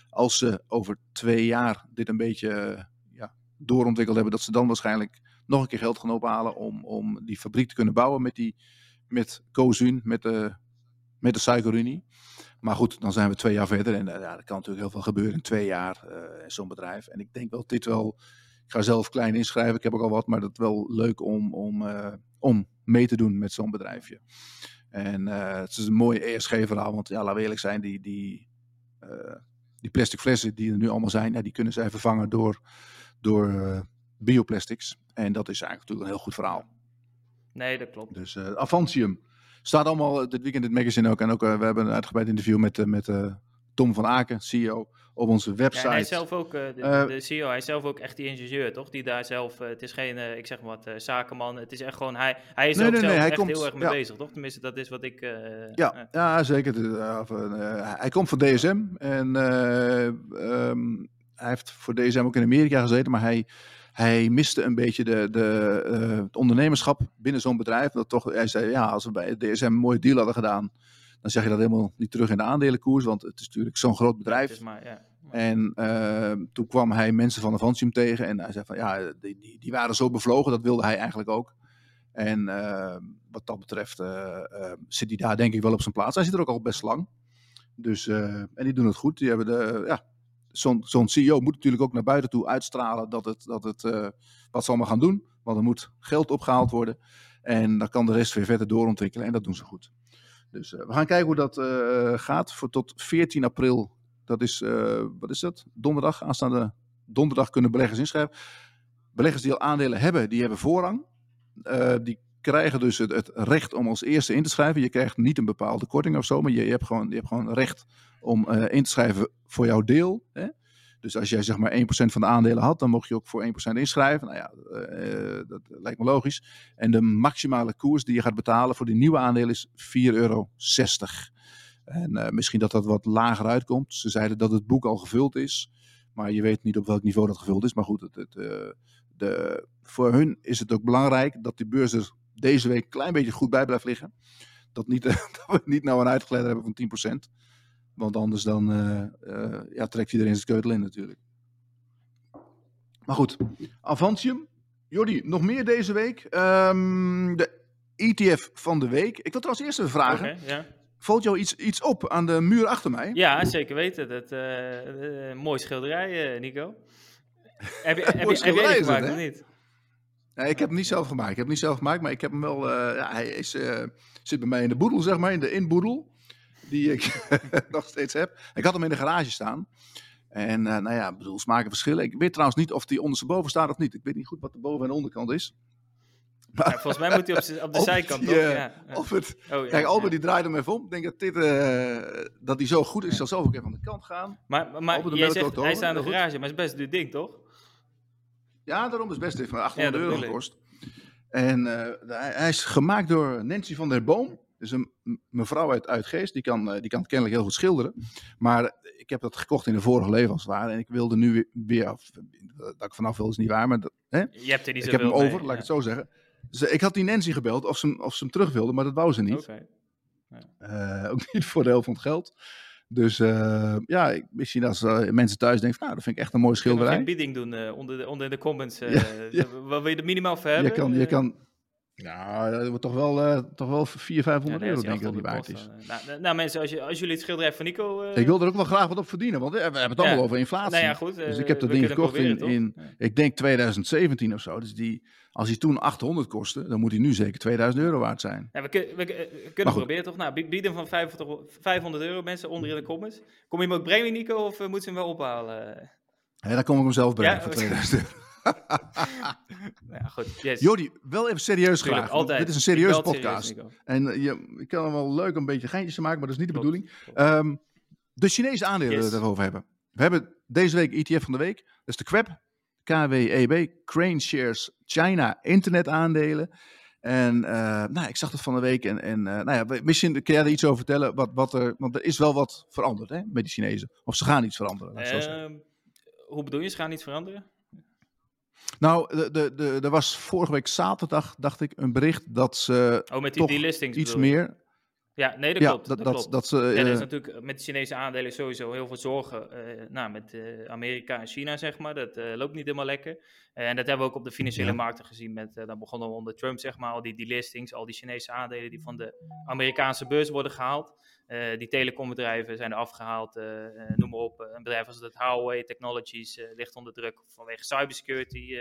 als ze over twee jaar dit een beetje ja, doorontwikkeld hebben, dat ze dan waarschijnlijk nog een keer geld gaan ophalen om, om die fabriek te kunnen bouwen met, die, met Cozun, met de, met de suikerunie. Maar goed, dan zijn we twee jaar verder en ja, er kan natuurlijk heel veel gebeuren in twee jaar in zo'n bedrijf. En ik denk wel dat dit wel ga zelf klein inschrijven, ik heb ook al wat, maar dat is wel leuk om, om, uh, om mee te doen met zo'n bedrijfje. En uh, het is een mooi ESG-verhaal, want ja, laten we eerlijk zijn, die, die, uh, die plastic flessen die er nu allemaal zijn, ja, die kunnen zij vervangen door, door bioplastics. En dat is eigenlijk natuurlijk een heel goed verhaal. Nee, dat klopt. Dus Avantium staat allemaal dit weekend in het magazine ook. En ook, we hebben een uitgebreid interview met, met Tom van Aken, CEO op onze website. Ja, hij is zelf ook, uh, de, uh, de, CEO, hij is zelf ook echt die ingenieur, toch? Die daar zelf, uh, het is geen, ik zeg maar wat, zakenman. Het is echt gewoon, hij, hij is nee, ook nee, zelf nee, echt komt, heel erg mee ja. bezig, toch? Tenminste, dat is wat ik... ja, ja, zeker. hij komt van DSM en um, hij heeft voor DSM ook in Amerika gezeten, maar hij... Hij miste een beetje de, de, het ondernemerschap binnen zo'n bedrijf. Dat toch, hij zei, ja, als we bij DSM een mooie deal hadden gedaan, dan zeg je dat helemaal niet terug in de aandelenkoers, want het is natuurlijk zo'n groot bedrijf. Maar, ja. En uh, toen kwam hij mensen van Avantium tegen en hij zei van ja, die, die, die waren zo bevlogen, dat wilde hij eigenlijk ook. En uh, wat dat betreft uh, zit hij daar denk ik wel op zijn plaats. Hij zit er ook al best lang. Dus, en die doen het goed. Die hebben de, ja, zo'n zo CEO moet natuurlijk ook naar buiten toe uitstralen dat het, dat het wat ze allemaal gaan doen. Want er moet geld opgehaald worden. En dan kan de rest weer verder doorontwikkelen. En dat doen ze goed. Dus we gaan kijken hoe dat gaat. Voor tot 14 april dat is, uh, wat is dat? Donderdag, aanstaande donderdag kunnen beleggers inschrijven. Beleggers die al aandelen hebben, die hebben voorrang. Die krijgen dus het, recht om als eerste in te schrijven. Je krijgt niet een bepaalde korting of zo, maar je, je hebt, gewoon, je hebt gewoon recht om in te schrijven voor jouw deel. Hè? Dus als jij zeg maar 1% van de aandelen had, dan mocht je ook voor 1% inschrijven. Nou ja, uh, dat lijkt me logisch. En de maximale koers die je gaat betalen voor die nieuwe aandelen is 4,60 euro. En uh, misschien dat dat wat lager uitkomt. Ze zeiden dat het boek al gevuld is. Maar je weet niet op welk niveau dat gevuld is. Maar goed, het, het, de, voor hun is het ook belangrijk dat die beurs er deze week een klein beetje goed bij blijft liggen. Dat, niet, dat we niet nou een uitgeleider hebben van 10%. Want anders dan uh, ja, trekt iedereen zijn keutel in natuurlijk. Maar goed, Avantium. Jordi, nog meer deze week. Um, de ETF van de week. Ik wil trouwens eerst even vragen. Okay, ja. Valt jou iets, iets op aan de muur achter mij? Ja, zeker weten. Dat, uh, uh, mooi schilderij, Nico. heb je, heb, je, heb jij gemaakt of niet? Nee, ik heb hem niet zelf gemaakt. Ik heb hem niet zelf gemaakt, maar ik heb hem wel. ja, hij is, zit bij mij in de boedel, zeg maar, in de inboedel. Die ik nog steeds heb. Ik had hem in de garage staan. En nou ja, bedoel, smaken verschillen. Ik weet trouwens niet of die ondersteboven staat of niet. Ik weet niet goed wat de boven- en onderkant is. Ja, volgens mij moet hij op, de, op de zijkant, die? Uh, ja. Of het, oh, ja, kijk, Albert die draaide hem even om. Ik denk dat, dit, uh, dat die zo goed is. Ik zal zelf ook even aan de kant gaan. Maar, maar Albert, jij zegt, hij staat in de garage, maar het is best duur ding, toch? Ja, daarom is het best even 800 euro gekost. En hij, hij is gemaakt door Nancy van der Boom. Dus een mevrouw uit, Geest, die kan, die kan kennelijk heel goed schilderen. Maar ik heb dat gekocht in een vorige leven als het ware. En ik wilde nu weer, dat ik vanaf wil is niet waar, maar dat, hè? Je hebt er niet ik heb hem mee, over, laat ik het zo zeggen. Dus ik had die Nancy gebeld of ze, of ze hem terug wilde, maar dat wou ze niet. Okay. Ja. Uh, ook niet voor de helft van het geld. Dus uh, ja, ik, misschien als uh, mensen thuis denken, nou, dat vind ik echt een mooi schilderij. een bieding doen onder, de, onder de comments. Ja. Wat wil je er minimaal voor hebben? Je kan, je kan, nou, dat wordt toch wel, uh, toch wel 400, 500 ja, nee, euro, denk ik dat die waard is. Nou, nou, mensen, als, je, als jullie het schilderij van Nico... Uh... Ik wil er ook wel graag wat op verdienen, want we hebben het allemaal ja. over inflatie. Nou ja, goed, uh, dus ik heb dat ding gekocht in, in ik denk 2017 of zo. Dus die, als hij toen 800 kostte, dan moet hij nu zeker 2000 euro waard zijn. Ja, we, we, we kunnen proberen toch? Nou, bieden van 500 euro mensen onder in de comments. Kom je hem ook brengen, Nico, of moet ze hem wel ophalen? Ja, dan kom ik hem zelf brengen voor 2000 euro. ja, goed. Yes. Jordi, wel even serieus graag. Dit is een serieuze serieus, podcast. En uh, je, ik kan er wel leuk een beetje geintjes maken, maar dat is niet de bedoeling. Um, de Chinese aandelen Yes. yes. dat we over hebben. We hebben deze week ETF van de week. Dat is de KWEB. KWEB. Crane Shares China Internet aandelen. En uh, nou, ik zag dat van de week. En, en uh, nou ja, misschien kun jij er iets over vertellen. Wat, wat er, want er is wel wat veranderd hè, met die Chinezen. Of ze gaan iets veranderen. Ehm, hoe bedoel je? Ze gaan iets veranderen? Nou, de, de, de, er was vorige week zaterdag, dacht ik, een bericht dat ze Oh, met die toch delistings iets meer... Ja, nee, dat ja, klopt. dat, dat, klopt. dat ze... Ja, er eh, is natuurlijk met de Chinese aandelen sowieso heel veel zorgen. eh, nou, met eh, Amerika en China, zeg maar. Dat eh, loopt niet helemaal lekker. Eh, en dat hebben we ook op de financiële Ja. markten gezien. Met, eh dan begonnen we onder Trump, zeg maar. Al die delistings, al die Chinese aandelen die van de Amerikaanse beurs worden gehaald. Eh, die telecombedrijven zijn er afgehaald. eh, eh, noem maar op. Een bedrijf als het Huawei Technologies ligt onder druk vanwege cybersecurity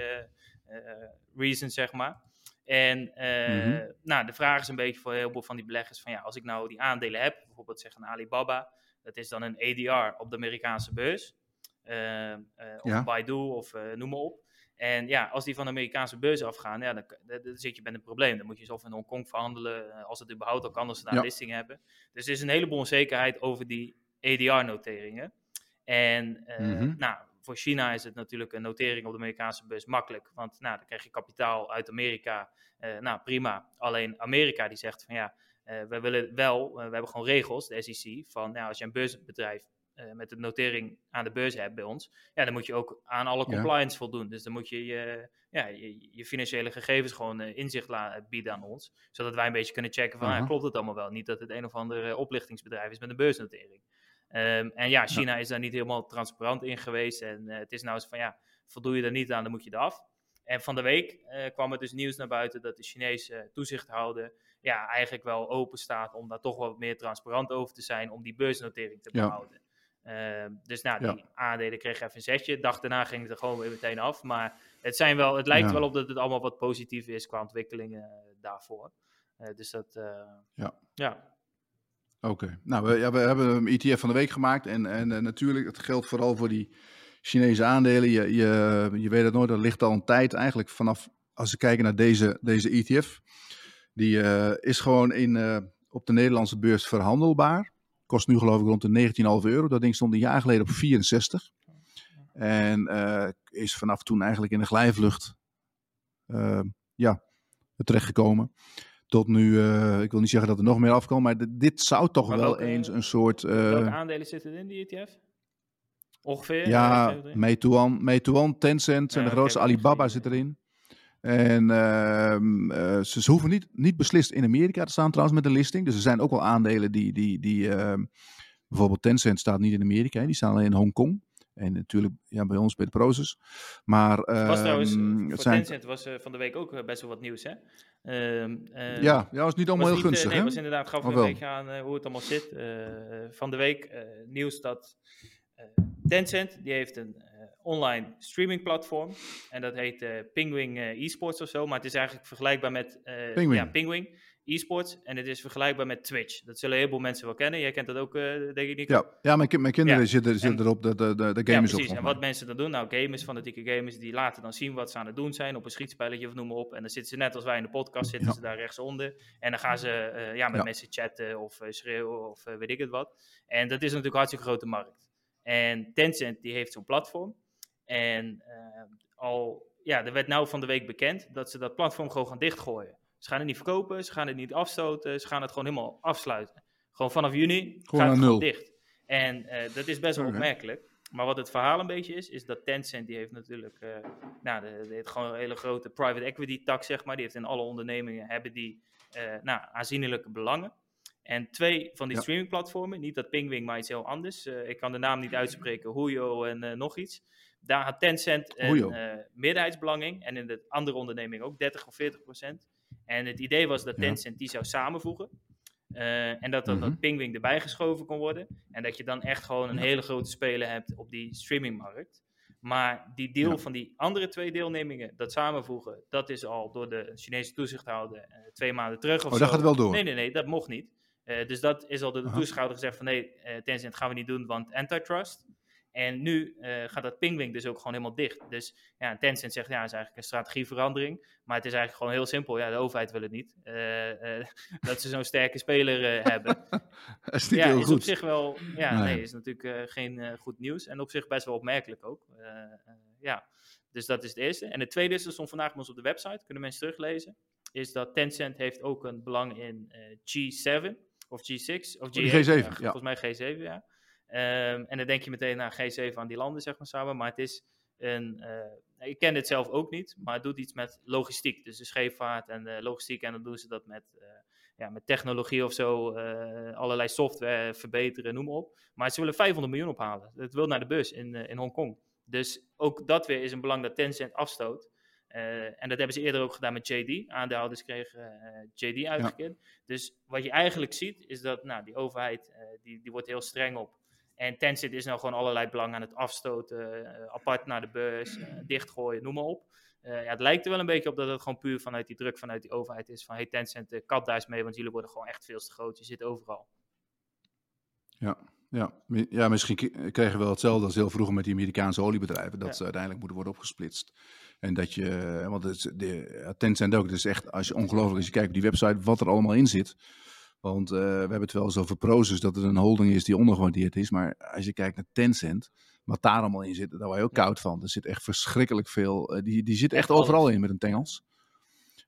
reasons, zeg maar. En Mhm. nou, de vraag is een beetje voor heel veel van die beleggers: van ja, als ik nou die aandelen heb, bijvoorbeeld zeg een Alibaba, dat is dan een ADR op de Amerikaanse beurs, of Ja. Baidu of noem maar op. En ja, als die van de Amerikaanse beurs afgaan, ja, dan, dan, dan zit je met een probleem. Dan moet je ze of in Hongkong verhandelen, eh, als het überhaupt al kan, als ze daar Ja. listing hebben. Dus er is een heleboel onzekerheid over die ADR-noteringen. En eh, Mhm. nou, voor China is het natuurlijk een notering op de Amerikaanse beurs makkelijk. Want nou, dan krijg je kapitaal uit Amerika. Eh, nou, prima. Alleen Amerika die zegt van ja, we willen wel, we hebben gewoon regels, de SEC, van ja, als je een beursbedrijf met een notering aan de beurs hebt bij ons, ja, dan moet je ook aan alle Ja. compliance voldoen. Dus dan moet je je, ja, je, je financiële gegevens gewoon eh, inzicht bieden aan ons, zodat wij een beetje kunnen checken van ja, klopt het allemaal wel. Niet dat het een of ander eh, oplichtingsbedrijf is met een beursnotering. Ehm, en ja, China is daar niet helemaal transparant in geweest. En het is nou eens van ja, voldoe je er niet aan, dan moet je eraf. En van de week kwam er dus nieuws naar buiten dat de Chinese toezichthouder ja, eigenlijk wel open staat om daar toch wat meer transparant over te zijn, om die beursnotering te behouden. Ehm, dus nou, die aandelen kregen even een zetje. Dag daarna ging het er gewoon weer meteen af. Maar het, zijn wel, het lijkt wel op dat het allemaal wat positief is qua ontwikkelingen eh, daarvoor. Uh, dus dat, uh, ja. ja. Oké, nou, we, ja, we hebben een ETF van de week gemaakt. En, en natuurlijk, het geldt vooral voor die Chinese aandelen. Je, je, je weet het nooit, dat ligt al een tijd eigenlijk vanaf, als we kijken naar deze, deze ETF. Die is gewoon in, op de Nederlandse beurs verhandelbaar. Kost nu geloof ik rond de 19,5 euro. Dat ding stond een jaar geleden op 64. En uh, is vanaf toen eigenlijk in de glijvlucht uh, ja, terechtgekomen. Tot nu, uh, ik wil niet zeggen dat er nog meer afkomt, maar dit zou toch wel eens een soort... welke aandelen zitten in die ETF? Ongeveer? Ja, Meituan, Meituan Tencent en de grootste, Alibaba zit erin. En ehm, uh, ze, ze, hoeven niet, niet beslist in Amerika te staan trouwens met een listing. Dus er zijn ook wel aandelen die, die, die uh, bijvoorbeeld Tencent staat niet in Amerika, die staan alleen in Hongkong. En natuurlijk ja, bij ons bij de Proces. Maar uh, was trouwens, ehm, voor zijn... Tencent was uh, van de week ook best wel wat nieuws, hè? Uh, ja, ja, was niet allemaal was heel niet, gunstig, Nee, was inderdaad, gaf een week aan hoe het allemaal zit. van de week nieuws dat Tencent, die heeft een online streaming platform. En dat heet uh, Pingwing uh, Esports of zo. Maar het is eigenlijk vergelijkbaar met uh, Pingwing. Ja, Pingwing Esports. En het is vergelijkbaar met Twitch. Dat zullen een heleboel mensen wel kennen. Jij kent dat ook, denk ik niet. Ja, ja mijn, mijn kinderen zitten, zitten erop, de, de, de, de gamers ja, precies. En wat mensen dan doen, nou gamers, fanatieke gamers, die laten dan zien wat ze aan het doen zijn op een schietspelletje of noem maar op. En dan zitten ze net als wij in de podcast, zitten ze daar rechtsonder. En dan gaan ze ja, met mensen chatten of schreeuwen of weet ik het wat. En dat is natuurlijk een hartstikke grote markt. En Tencent die heeft zo'n platform. En uh, al, ja, er werd nou van de week bekend dat ze dat platform gewoon gaan dichtgooien. Ze gaan het niet verkopen, ze gaan het niet afstoten, ze gaan het gewoon helemaal afsluiten. Gewoon vanaf juni gewoon gaat het gewoon dicht. En uh, dat is best wel opmerkelijk. Maar wat het verhaal een beetje is, is dat Tencent, die heeft natuurlijk, uh, nou, de, de, gewoon een hele grote private equity tak, zeg maar. Die heeft in alle ondernemingen, hebben die, nou, aanzienlijke belangen. En twee van die ja. streamingplatformen, niet dat Pingwing, maar iets heel anders. ik kan de naam niet uitspreken, Huyo en nog iets. Daar had Tencent een uh, meerderheidsbelang in. En in de andere onderneming ook 30 of 40 procent. En het idee was dat Tencent die zou samenvoegen. Uh, en dat dan mm -hmm. dat Pingwing erbij geschoven kon worden. En dat je dan echt gewoon een hele grote speler hebt op die streamingmarkt. Maar die deel ja. van die andere twee deelnemingen, dat samenvoegen, dat is al door de Chinese toezichthouder uh, twee maanden terug. Of oh, dat gaat wel door? Nee, nee, nee, dat mocht niet. Uh, dus dat is al door de toezichthouder gezegd van nee, Tencent gaan we niet doen, want antitrust. En nu uh, gaat dat pingwing dus ook gewoon helemaal dicht. Dus ja, Tencent zegt, ja, het is eigenlijk een strategieverandering. Maar het is eigenlijk gewoon heel simpel. Ja, de overheid wil het niet. Uh, uh, dat ze zo'n sterke speler hebben. dat is niet ja, heel is goed. op zich wel, ja, nee, nee is natuurlijk geen goed nieuws. En op zich best wel opmerkelijk ook. ja, dus dat is het eerste. En het tweede is, dat stond vandaag bij ons op de website, kunnen mensen teruglezen. Is dat Tencent heeft ook een belang in G7 of G6 of G8. G7, ja. Volgens mij G7, ja. Um, en dan denk je meteen naar G7 aan die landen, zeg maar samen. Maar het is een. Uh, ik ken dit zelf ook niet, maar het doet iets met logistiek. Dus de scheepvaart en de logistiek. En dan doen ze dat met, uh, ja, met technologie of zo. Uh, allerlei software verbeteren, noem maar op. Maar ze willen 500 miljoen ophalen. Dat wil naar de bus in, in Hongkong. Dus ook dat weer is een belang dat Tencent afstoot. en dat hebben ze eerder ook gedaan met JD. Aandeelhouders kregen JD uitgekeerd. Ja. Dus wat je eigenlijk ziet, is dat nou, die overheid die, die wordt heel streng op en Tencent is nou gewoon allerlei belang aan het afstoten, uh, apart naar de beurs, uh, dichtgooien, noem maar op. Uh, ja, het lijkt er wel een beetje op dat het gewoon puur vanuit die druk vanuit die overheid is van hey Tencent, uh, kap daar eens mee, want jullie worden gewoon echt veel te groot, je zit overal. Ja, ja. ja misschien kregen we wel hetzelfde als heel vroeger met die Amerikaanse oliebedrijven, dat ja. ze uiteindelijk moeten worden opgesplitst. En dat je, want het is, de, Tencent ook, dus echt, als je ongelooflijk, als je kijkt op die website, wat er allemaal in zit. Want uh, we hebben het wel eens over Prozus, dat het een holding is die ondergewaardeerd is. Maar als je kijkt naar Tencent, wat daar allemaal in zit, daar word je ook koud van. Er zit echt verschrikkelijk veel, uh, die, die zit echt overal in met een tengels.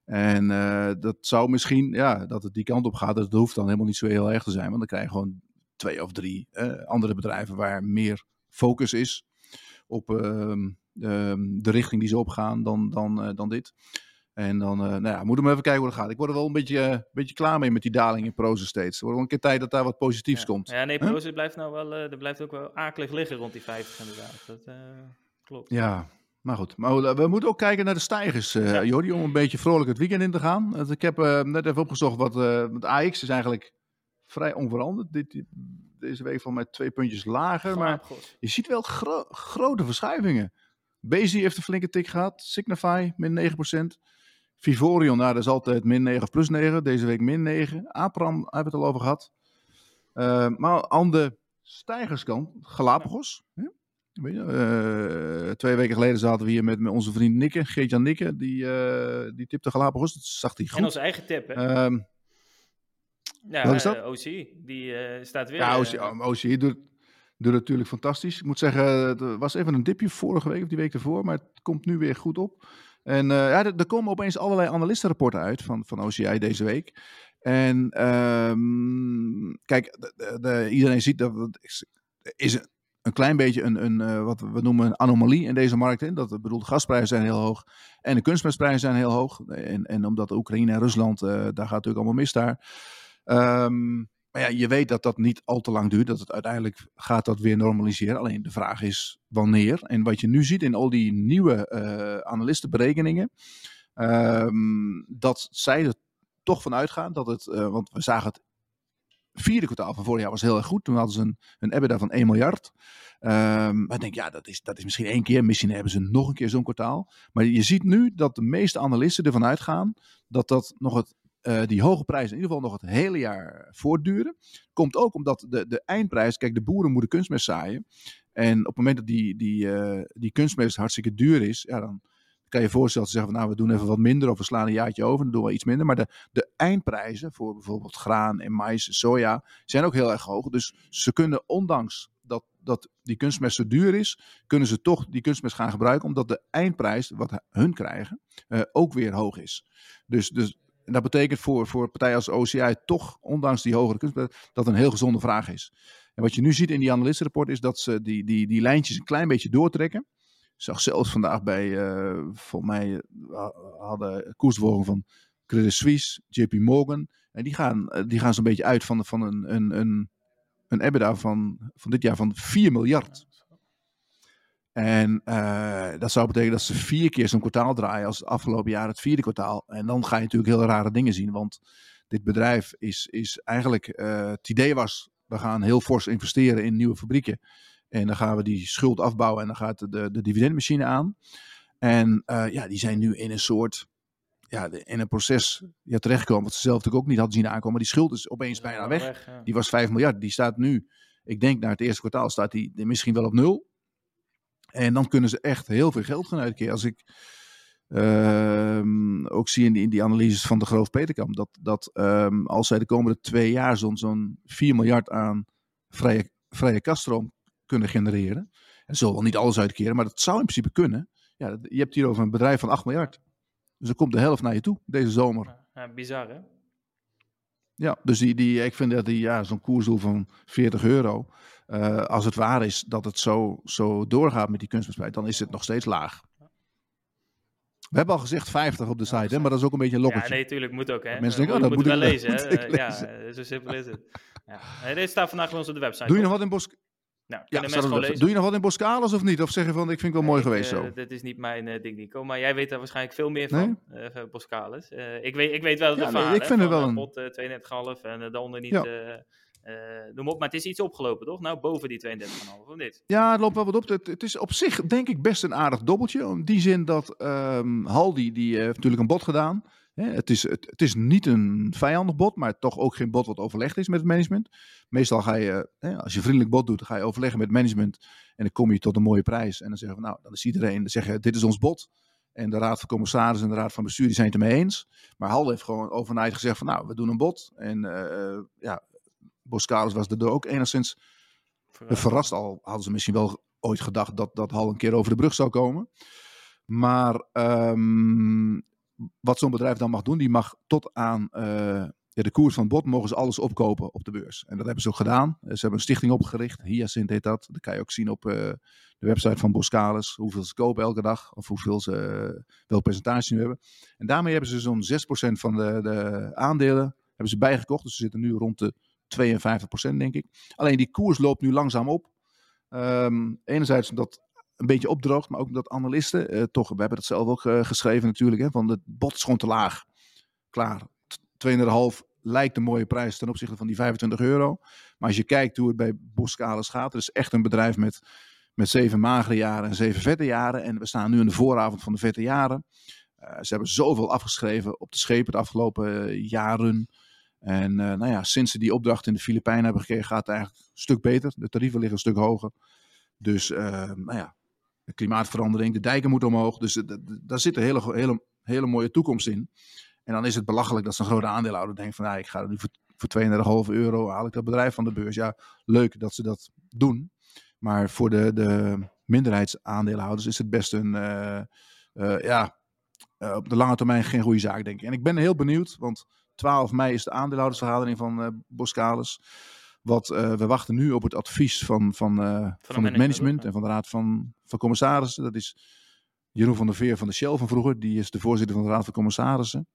En uh, dat zou misschien, ja, dat het die kant op gaat, dat hoeft dan helemaal niet zo heel erg te zijn. Want dan krijg je gewoon twee of drie andere bedrijven waar meer focus is op ehm, de richting die ze opgaan dan, dan, dan dit. En dan uh, nou ja, moeten we even kijken hoe dat gaat. Ik word er wel een beetje, uh, beetje klaar mee met die daling in Proza steeds. Het wordt wel een keer tijd dat daar wat positiefs ja. komt. Ja, nee, Proza huh? blijft nou wel, uh, er blijft ook wel akelig liggen rond die 50 inderdaad. Dat klopt. Ja, maar goed. Maar we moeten ook kijken naar de stijgers, ja. Jordi, om een beetje vrolijk het weekend in te gaan. Ik heb net even opgezocht wat, het AX is eigenlijk vrij onveranderd. Dit, deze week van mij twee puntjes lager. Maar God. je ziet wel gro grote verschuivingen. Bezi heeft een flinke tik gehad. Signify, min 9%. Vivorion, nou, dat is altijd min 9 of plus 9. Deze week min 9. Apram, hebben we het al over gehad. Uh, maar aan de stijgerskant, Galapagos. Hè? Weet je, uh, twee weken geleden zaten we hier met, met onze vriend Nikke, Geert-Jan Nikke. Die, uh, die tipte Galapagos. Dat zag hij goed. En onze eigen tip, hè? Ja, welke is dat? OC, die staat weer... Ja, OC, OC doet, doet natuurlijk fantastisch. Ik moet zeggen, er was even een dipje vorige week of die week ervoor. Maar het komt nu weer goed op. En uh, ja, er, komen opeens allerlei analistenrapporten uit van, van OCI deze week. En um, kijk, de, de, iedereen ziet dat het is een, klein beetje een, een uh, wat we noemen een anomalie in deze markt. Hè? Dat bedoel, de gasprijzen zijn heel hoog en de kunstmestprijzen zijn heel hoog. En, en omdat Oekraïne en Rusland, uh, daar gaat natuurlijk allemaal mis daar. Um, maar ja, je weet dat dat niet al te lang duurt. Dat het uiteindelijk gaat dat weer normaliseren. Alleen de vraag is wanneer. En wat je nu ziet in al die nieuwe uh, analistenberekeningen. Um, dat zij er toch van uitgaan dat het. Uh, want we zagen het vierde kwartaal van vorig jaar was heel erg goed. Toen hadden ze een, een EBITDA van 1 miljard. Um, maar ik denk, ja, dat is, dat is misschien één keer. Misschien hebben ze nog een keer zo'n kwartaal. Maar je ziet nu dat de meeste analisten ervan uitgaan dat dat nog het uh, die hoge prijzen in ieder geval nog het hele jaar voortduren. Komt ook omdat de, de eindprijs, kijk, de boeren moeten kunstmest zaaien. En op het moment dat die, die, uh, die kunstmest hartstikke duur is, ja, dan kan je voorstellen te zeggen van nou, we doen even wat minder of we slaan een jaartje over, dan doen we iets minder. Maar de, de eindprijzen voor bijvoorbeeld graan en mais en soja zijn ook heel erg hoog. Dus ze kunnen ondanks dat, dat die kunstmest zo duur is, kunnen ze toch die kunstmest gaan gebruiken, omdat de eindprijs, wat hun krijgen, uh, ook weer hoog is. Dus, dus en dat betekent voor, voor partijen als OCI toch, ondanks die hogere kunstprijs, dat een heel gezonde vraag is. En wat je nu ziet in die analistenrapport is dat ze die, die, die lijntjes een klein beetje doortrekken. Ik zag zelfs vandaag bij, uh, volgens mij uh, hadden koersverhoging van Credit Suisse, JP Morgan. En die gaan, uh, die gaan zo'n beetje uit van, van een, een, een, een EBITDA van, van dit jaar van 4 miljard. En uh, dat zou betekenen dat ze vier keer zo'n kwartaal draaien als het afgelopen jaar het vierde kwartaal. En dan ga je natuurlijk heel rare dingen zien. Want dit bedrijf is, is eigenlijk, uh, het idee was, we gaan heel fors investeren in nieuwe fabrieken. En dan gaan we die schuld afbouwen en dan gaat de, de dividendmachine aan. En uh, ja, die zijn nu in een soort, ja, in een proces ja, terechtgekomen. Wat ze zelf natuurlijk ook niet hadden zien aankomen. Maar die schuld is opeens bijna weg. weg ja. Die was 5 miljard. Die staat nu, ik denk naar het eerste kwartaal, staat die misschien wel op nul. En dan kunnen ze echt heel veel geld gaan uitkeren. Als ik uh, ook zie in die, in die, analyses van de Groof Peterkamp, dat, dat um, als zij de komende twee jaar zo'n zo'n 4 miljard aan vrije, vrije kaststroom kunnen genereren. En zullen wel niet alles uitkeren, maar dat zou in principe kunnen. Ja, je hebt hier over een bedrijf van 8 miljard. Dus er komt de helft naar je toe deze zomer. Ja, bizar hè? Ja, dus die, die, ik vind dat die, ja, zo'n koersdoel van 40 euro. Uh, als het waar is dat het zo, zo doorgaat met die kunstmestprijs, dan is het nog steeds laag. We hebben al gezegd 50 op de site, hè, maar dat is ook een beetje een lokketje. Ja, nee, tuurlijk moet ook. Hè. Mensen denken, oh, dat moet wel ik lezen. Hè? Uh, ja, zo simpel is het. Ja. Nee, dit staat vandaag bij ons op de website. Doe je nog wat in Bos? Nou, ja, Doe je nog wat in Boskalis of niet? Of zeg je van, ik vind het wel nee, mooi ik, geweest uh, zo? Dit is niet mijn uh, ding, Nico. Maar jij weet daar waarschijnlijk veel meer van, nee? uh, Boskalis. ik, weet, ik weet wel de ja, verhalen. Nee, ik vind hè, het wel een... Pot 32,5 en daaronder niet... Ja. Noem op, maar het is iets opgelopen, toch? Nou, boven die 32,5, of niet? Ja, het loopt wel wat op. Het, het, is op zich, denk ik, best een aardig dobbeltje. In die zin dat um, Haldi, die heeft natuurlijk een bod gedaan. Hè, het, is, het, is niet een vijandig bod, maar toch ook geen bod wat overlegd is met het management. Meestal ga je, hè, als je vriendelijk bod doet, dan ga je overleggen met het management. En dan kom je tot een mooie prijs. En dan zeggen we, nou, dan is iedereen, dan zeggen dit is ons bod. En de raad van commissarissen en de raad van bestuur die zijn het ermee eens. Maar Halde heeft gewoon overnight gezegd van, nou, we doen een bod. En uh, ja, Boskalis was er ook enigszins verrast. verrast. Al hadden ze misschien wel ooit gedacht dat, dat Hal een keer over de brug zou komen. Maar um, wat zo'n bedrijf dan mag doen, die mag tot aan uh, ja, de koers van bot mogen ze alles opkopen op de beurs. En dat hebben ze ook gedaan. Ze hebben een stichting opgericht, Hyacinth heet dat. Dat kan je ook zien op de website van Boskalis, hoeveel ze kopen elke dag, of hoeveel ze, welk percentage nu hebben. En daarmee hebben ze zo'n 6% van de, de aandelen hebben ze bijgekocht. Dus ze zitten nu rond de 52% denk ik. Alleen die koers loopt nu langzaam op. Um, enerzijds omdat een beetje opdroogt, maar ook omdat analisten, uh, toch, we hebben dat zelf ook uh, geschreven natuurlijk, hè, van het bot is gewoon te laag. Klaar, 2,5 lijkt een mooie prijs ten opzichte van die 25 euro. Maar als je kijkt hoe het bij Boskalis gaat, het is echt een bedrijf met, met zeven magere jaren en zeven vette jaren. En we staan nu in de vooravond van de vette jaren. Uh, ze hebben zoveel afgeschreven op de schepen de afgelopen jaren. En uh, nou ja, sinds ze die opdracht in de Filipijnen hebben gekregen, gaat het eigenlijk een stuk beter. De tarieven liggen een stuk hoger. Dus uh, nou ja, de klimaatverandering, de dijken moeten omhoog. Dus daar zit een hele, hele, hele mooie toekomst in. En dan is het belachelijk dat zo'n grote aandeelhouder denkt van, nou, ik ga er nu voor, voor 32,5 euro haal ik dat bedrijf van de beurs. Ja, leuk dat ze dat doen. Maar voor de, de minderheidsaandeelhouders is het best een, uh, ja, op de lange termijn geen goede zaak, denk ik. En ik ben heel benieuwd, want 12 mei is de aandeelhoudersvergadering van uh, Boskalis. Wat, uh, we wachten nu op het advies van, van, uh, van, van het management en van de raad van, van commissarissen. Dat is Jeroen van der Veer van de Shell van vroeger. Die is de voorzitter van de raad van commissarissen.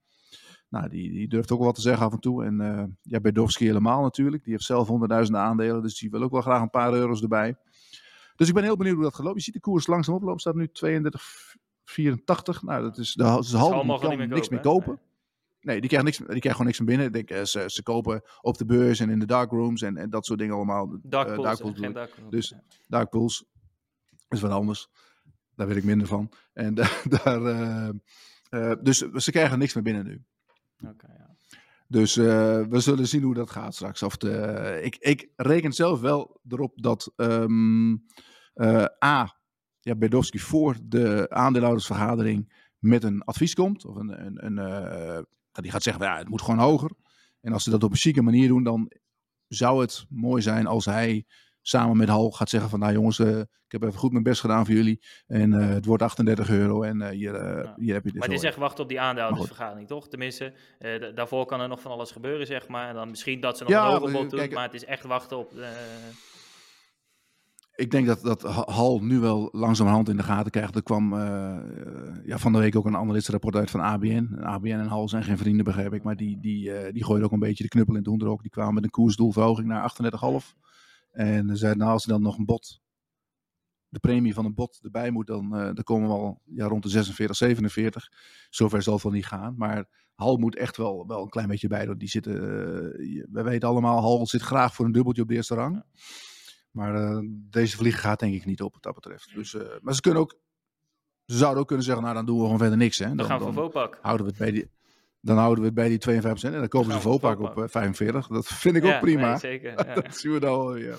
Nou, die, die durft ook wel wat te zeggen af en toe. En uh, ja, Berdowski helemaal natuurlijk. Die heeft zelf honderdduizenden aandelen. Dus die wil ook wel graag een paar euro's erbij. Dus ik ben heel benieuwd hoe dat lopen. Je ziet de koers langzaam oplopen. Staat nu 32,84. Nou, dat is de, de, de halve. kan niks kopen, meer kopen. Nee. Die krijgen, niks, die krijgen gewoon niks van binnen. Ik denk, ze, ze kopen op de beurs en in de dark rooms en, en dat soort dingen allemaal. Dark pools, uh, dark pools, dark pools Dus dark pools is wat anders. Daar weet ik minder van. En daar, dus ze krijgen niks meer binnen nu. Okay, ja. Dus we zullen zien hoe dat gaat straks. Of de, ik, ik reken zelf wel erop dat um, A. Ja, Berdowski voor de aandeelhoudersvergadering met een advies komt. Of een, een, een die gaat zeggen, ja, het moet gewoon hoger. En als ze dat op een chique manier doen, dan zou het mooi zijn als hij samen met Hal gaat zeggen van, nou jongens, uh, ik heb even goed mijn best gedaan voor jullie. En uh, het wordt 38 euro en uh, hier, ja. hier heb je dit. Maar het is echt wachten op die aandeelhoudersvergadering, toch? Tenminste, daarvoor kan er nog van alles gebeuren, zeg maar. En dan misschien dat ze nog ja, een hoger bod doen, maar het is echt wachten op ik denk dat, dat Hal nu wel langzamerhand in de gaten krijgt. Er kwam uh, ja, van de week ook een analistenrapport uit van ABN. ABN en Hal zijn geen vrienden, begrijp ik. Maar die, die, uh, die gooiden ook een beetje de knuppel in het hoenderhok. Die kwamen met een koersdoelverhoging naar 38,5. En zeiden, nou, als er dan nog een bot, de premie van een bot erbij moet, dan, uh, dan komen we al ja, rond de 46, 47. Zover zal het wel niet gaan. Maar Hal moet echt wel, wel een klein beetje bij. Die zitten, we weten allemaal, Hal zit graag voor een dubbeltje op de eerste rang. Maar uh, deze vlieg gaat denk ik niet op wat dat betreft. Dus, uh, maar ze kunnen ook, ze zouden ook kunnen zeggen, nou dan doen we gewoon verder niks. Hè. Dan, dan gaan we voor Vopak. Houden we het bij die, dan houden we het bij die 52% en dan kopen dan ze Vopak op uh, 45. Dat vind ik ja, ook prima. Nee, zeker. Ja. dat zien we dan wel, ja.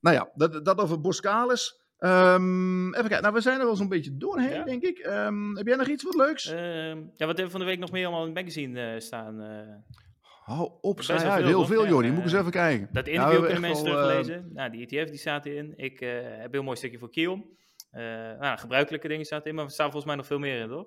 Nou ja, dat, dat over Boskalis. Um, even kijken, nou we zijn er wel zo'n beetje doorheen, ja. denk ik. Um, heb jij nog iets wat leuks? Uh, ja, wat hebben we van de week nog meer allemaal in het magazine uh, staan? Uh, Hou op, schrijf uit. Heel veel, ja. Moet ik eens even kijken. Dat interview nou, kunnen mensen teruglezen. Uh, nou, die ETF die staat erin. Ik uh, heb een heel mooi stukje voor Kiel. Uh, nou, gebruikelijke dingen staat erin, maar er staan volgens mij nog veel meer in, toch?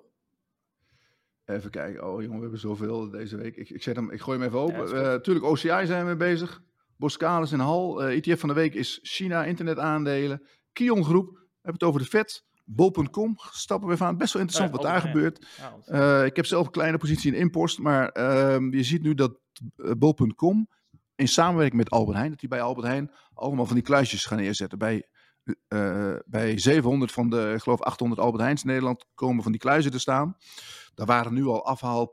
Even kijken. Oh jongen, we hebben zoveel deze week. Ik, ik, zet hem, ik gooi hem even open. Ja, tuurlijk, OCI zijn we bezig. Boskalis en Hal. ETF van de week is China internetaandelen. Kion Groep. We hebben het over de vet. Bol.com stappen we even aan. Best wel interessant wat daar gebeurt. Ik heb zelf een kleine positie in Impost, maar ehm, je ziet nu dat uh, Bol.com in samenwerking met Albert Heijn, dat die bij Albert Heijn allemaal van die kluisjes gaan neerzetten. Bij, uh, bij 700 van de, ik geloof 800 Albert Heijns in Nederland komen van die kluizen te staan. Daar waren nu al afhaal,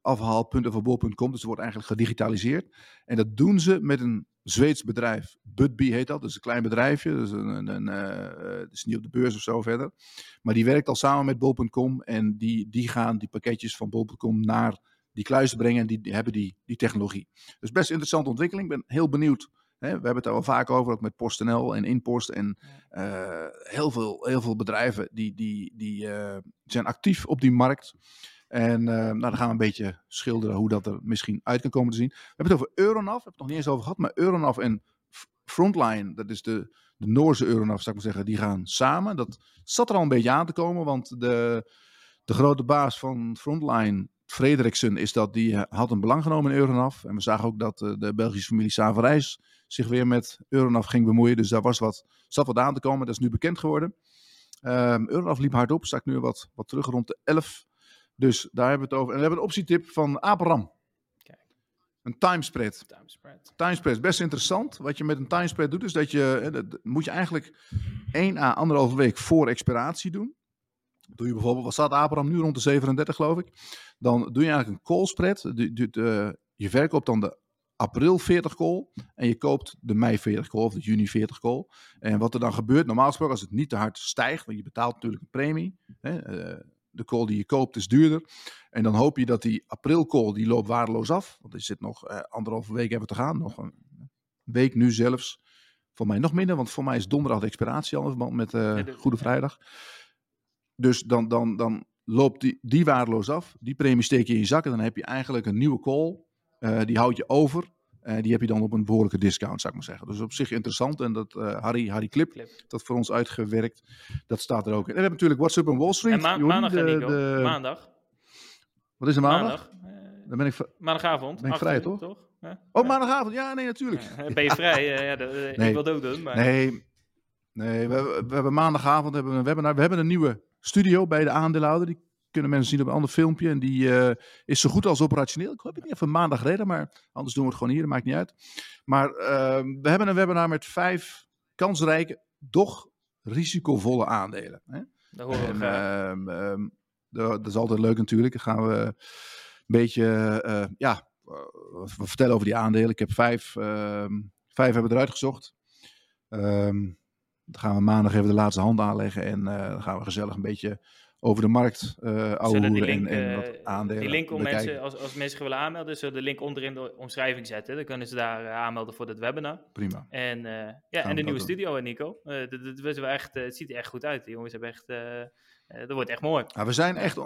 afhaalpunten van Bol.com, dus het wordt eigenlijk gedigitaliseerd. En dat doen ze met een Zweeds bedrijf. Budbee heet dat, dus een klein bedrijfje. Dus een, een, een uh, is niet op de beurs of zo verder. Maar die werkt al samen met Bol.com en die, die gaan die pakketjes van Bol.com naar die kluizen brengen en die, die, hebben die, die technologie. Dus best interessante ontwikkeling. Ik ben heel benieuwd. Hè? We hebben het daar wel vaak over, ook met PostNL en Inpost. En uh, heel, veel, heel veel bedrijven die, die, die uh, zijn actief op die markt. En uh, nou, dan gaan we een beetje schilderen hoe dat er misschien uit kan komen te zien. We hebben het over Euronav, we hebben het nog niet eens over gehad, maar Euronav en Frontline, dat is de, de Noorse Euronav, zou ik maar zeggen, die gaan samen. Dat zat er al een beetje aan te komen, want de, de grote baas van Frontline Frederiksen is dat die had een belang genomen in Euronaf. En we zagen ook dat de Belgische familie Saverijs zich weer met Euronaf ging bemoeien. Dus daar was wat, zat wat aan te komen. Dat is nu bekend geworden. Um, Euronaf liep hard op, sta ik nu wat, wat terug rond de 11. Dus daar hebben we het over. En we hebben een optietip van Aperam. Een timespread. Timespread. Timespread best interessant. Wat je met een timespread doet, is dat je, dat moet je eigenlijk 1 à anderhalve week voor expiratie doen. Doe je bijvoorbeeld, wat staat Abraham nu rond de 37 geloof ik. Dan doe je eigenlijk een call spread. je verkoopt dan de april 40 call en je koopt de mei 40 call of de juni 40 call. En wat er dan gebeurt, normaal gesproken als het niet te hard stijgt, want je betaalt natuurlijk een premie. Hè, eh, de call die je koopt is duurder. En dan hoop je dat die april call, die loopt waardeloos af. Want er zit nog eh, anderhalve week hebben te gaan. Nog een week nu zelfs. Voor mij nog minder, want voor mij is donderdag de expiratie al in verband met uh, Goede Vrijdag. Dus dan, dan, dan loopt die, die waardeloos af. Die premie steek je in je zak en dan heb je eigenlijk een nieuwe call. Uh, die houd je over. Uh, die heb je dan op een behoorlijke discount, zou ik maar zeggen. Dus op zich interessant. En dat uh, Harry, Harry Clip, Clip, dat voor ons uitgewerkt, dat staat er ook in. En we hebben natuurlijk What's Up on Wall Street. En ma Jordi, maandag, de. De... Maandag. Wat is er maandag? maandag. Dan ben ik maandagavond. Ben ik vrij, toch? Oh, maandagavond. Ja, nee, natuurlijk. Ja, ben je vrij? ja, nee. Ik wil het ook doen. Maar... Nee, nee we, we, hebben maandagavond hebben we een webinar. We hebben een nieuwe studio bij de aandeelhouder. Die kunnen mensen zien op een ander filmpje. En die uh, is zo goed als operationeel. Ik hoop het niet even maandag reden, maar anders doen we het gewoon hier. Dat maakt niet uit. Maar uh, we hebben een webinar met vijf kansrijke, doch risicovolle aandelen. Hè? Dat horen we. Um, dat is altijd leuk natuurlijk. Dan gaan we een beetje, uh, ja, we vertellen over die aandelen. Ik heb vijf, ehm, vijf hebben we eruit gezocht. Dan gaan we maandag even de laatste hand aanleggen en dan gaan we gezellig een beetje over de markt uh, ouwe die link, en, en wat uh, aandelen. Die link om mensen, als, als mensen willen aanmelden, zullen de link onderin de omschrijving zetten. Dan kunnen ze daar aanmelden voor dit webinar. Prima. En, ja, en de nieuwe studio, Nico. dat, dat, dat echt, het ziet er echt goed uit. Die jongens hebben echt, dat wordt echt mooi. Ja, we zijn echt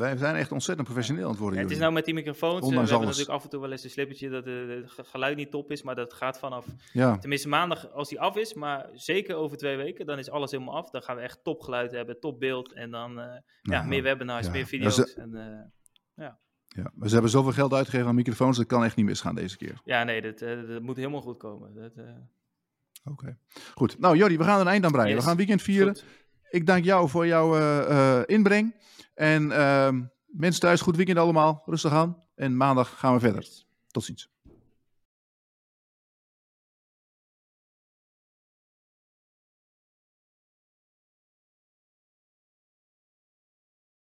wij zijn echt ontzettend professioneel aan het worden. Ja, het is nou met die microfoons. we hebben natuurlijk af en toe wel eens een slippertje dat het geluid niet top is, maar dat gaat vanaf. Ja. Tenminste, maandag als die af is, maar zeker over twee weken, dan is alles helemaal af. Dan gaan we echt topgeluid hebben, top beeld en dan uh, ja, meer webinars, ja. meer video's. En, uh, ja. Ja, maar ze hebben zoveel geld uitgegeven aan microfoons, dat kan echt niet misgaan deze keer. Ja, nee, dat, uh, dat moet helemaal goed komen. Oké, okay. goed. Nou, Jordi, we gaan een eind aan breien. Yes. We gaan weekend vieren. Goed. Ik dank jou voor jouw inbreng. En uh, mensen thuis, goed weekend allemaal. Rustig aan. En maandag gaan we verder. Tot ziens.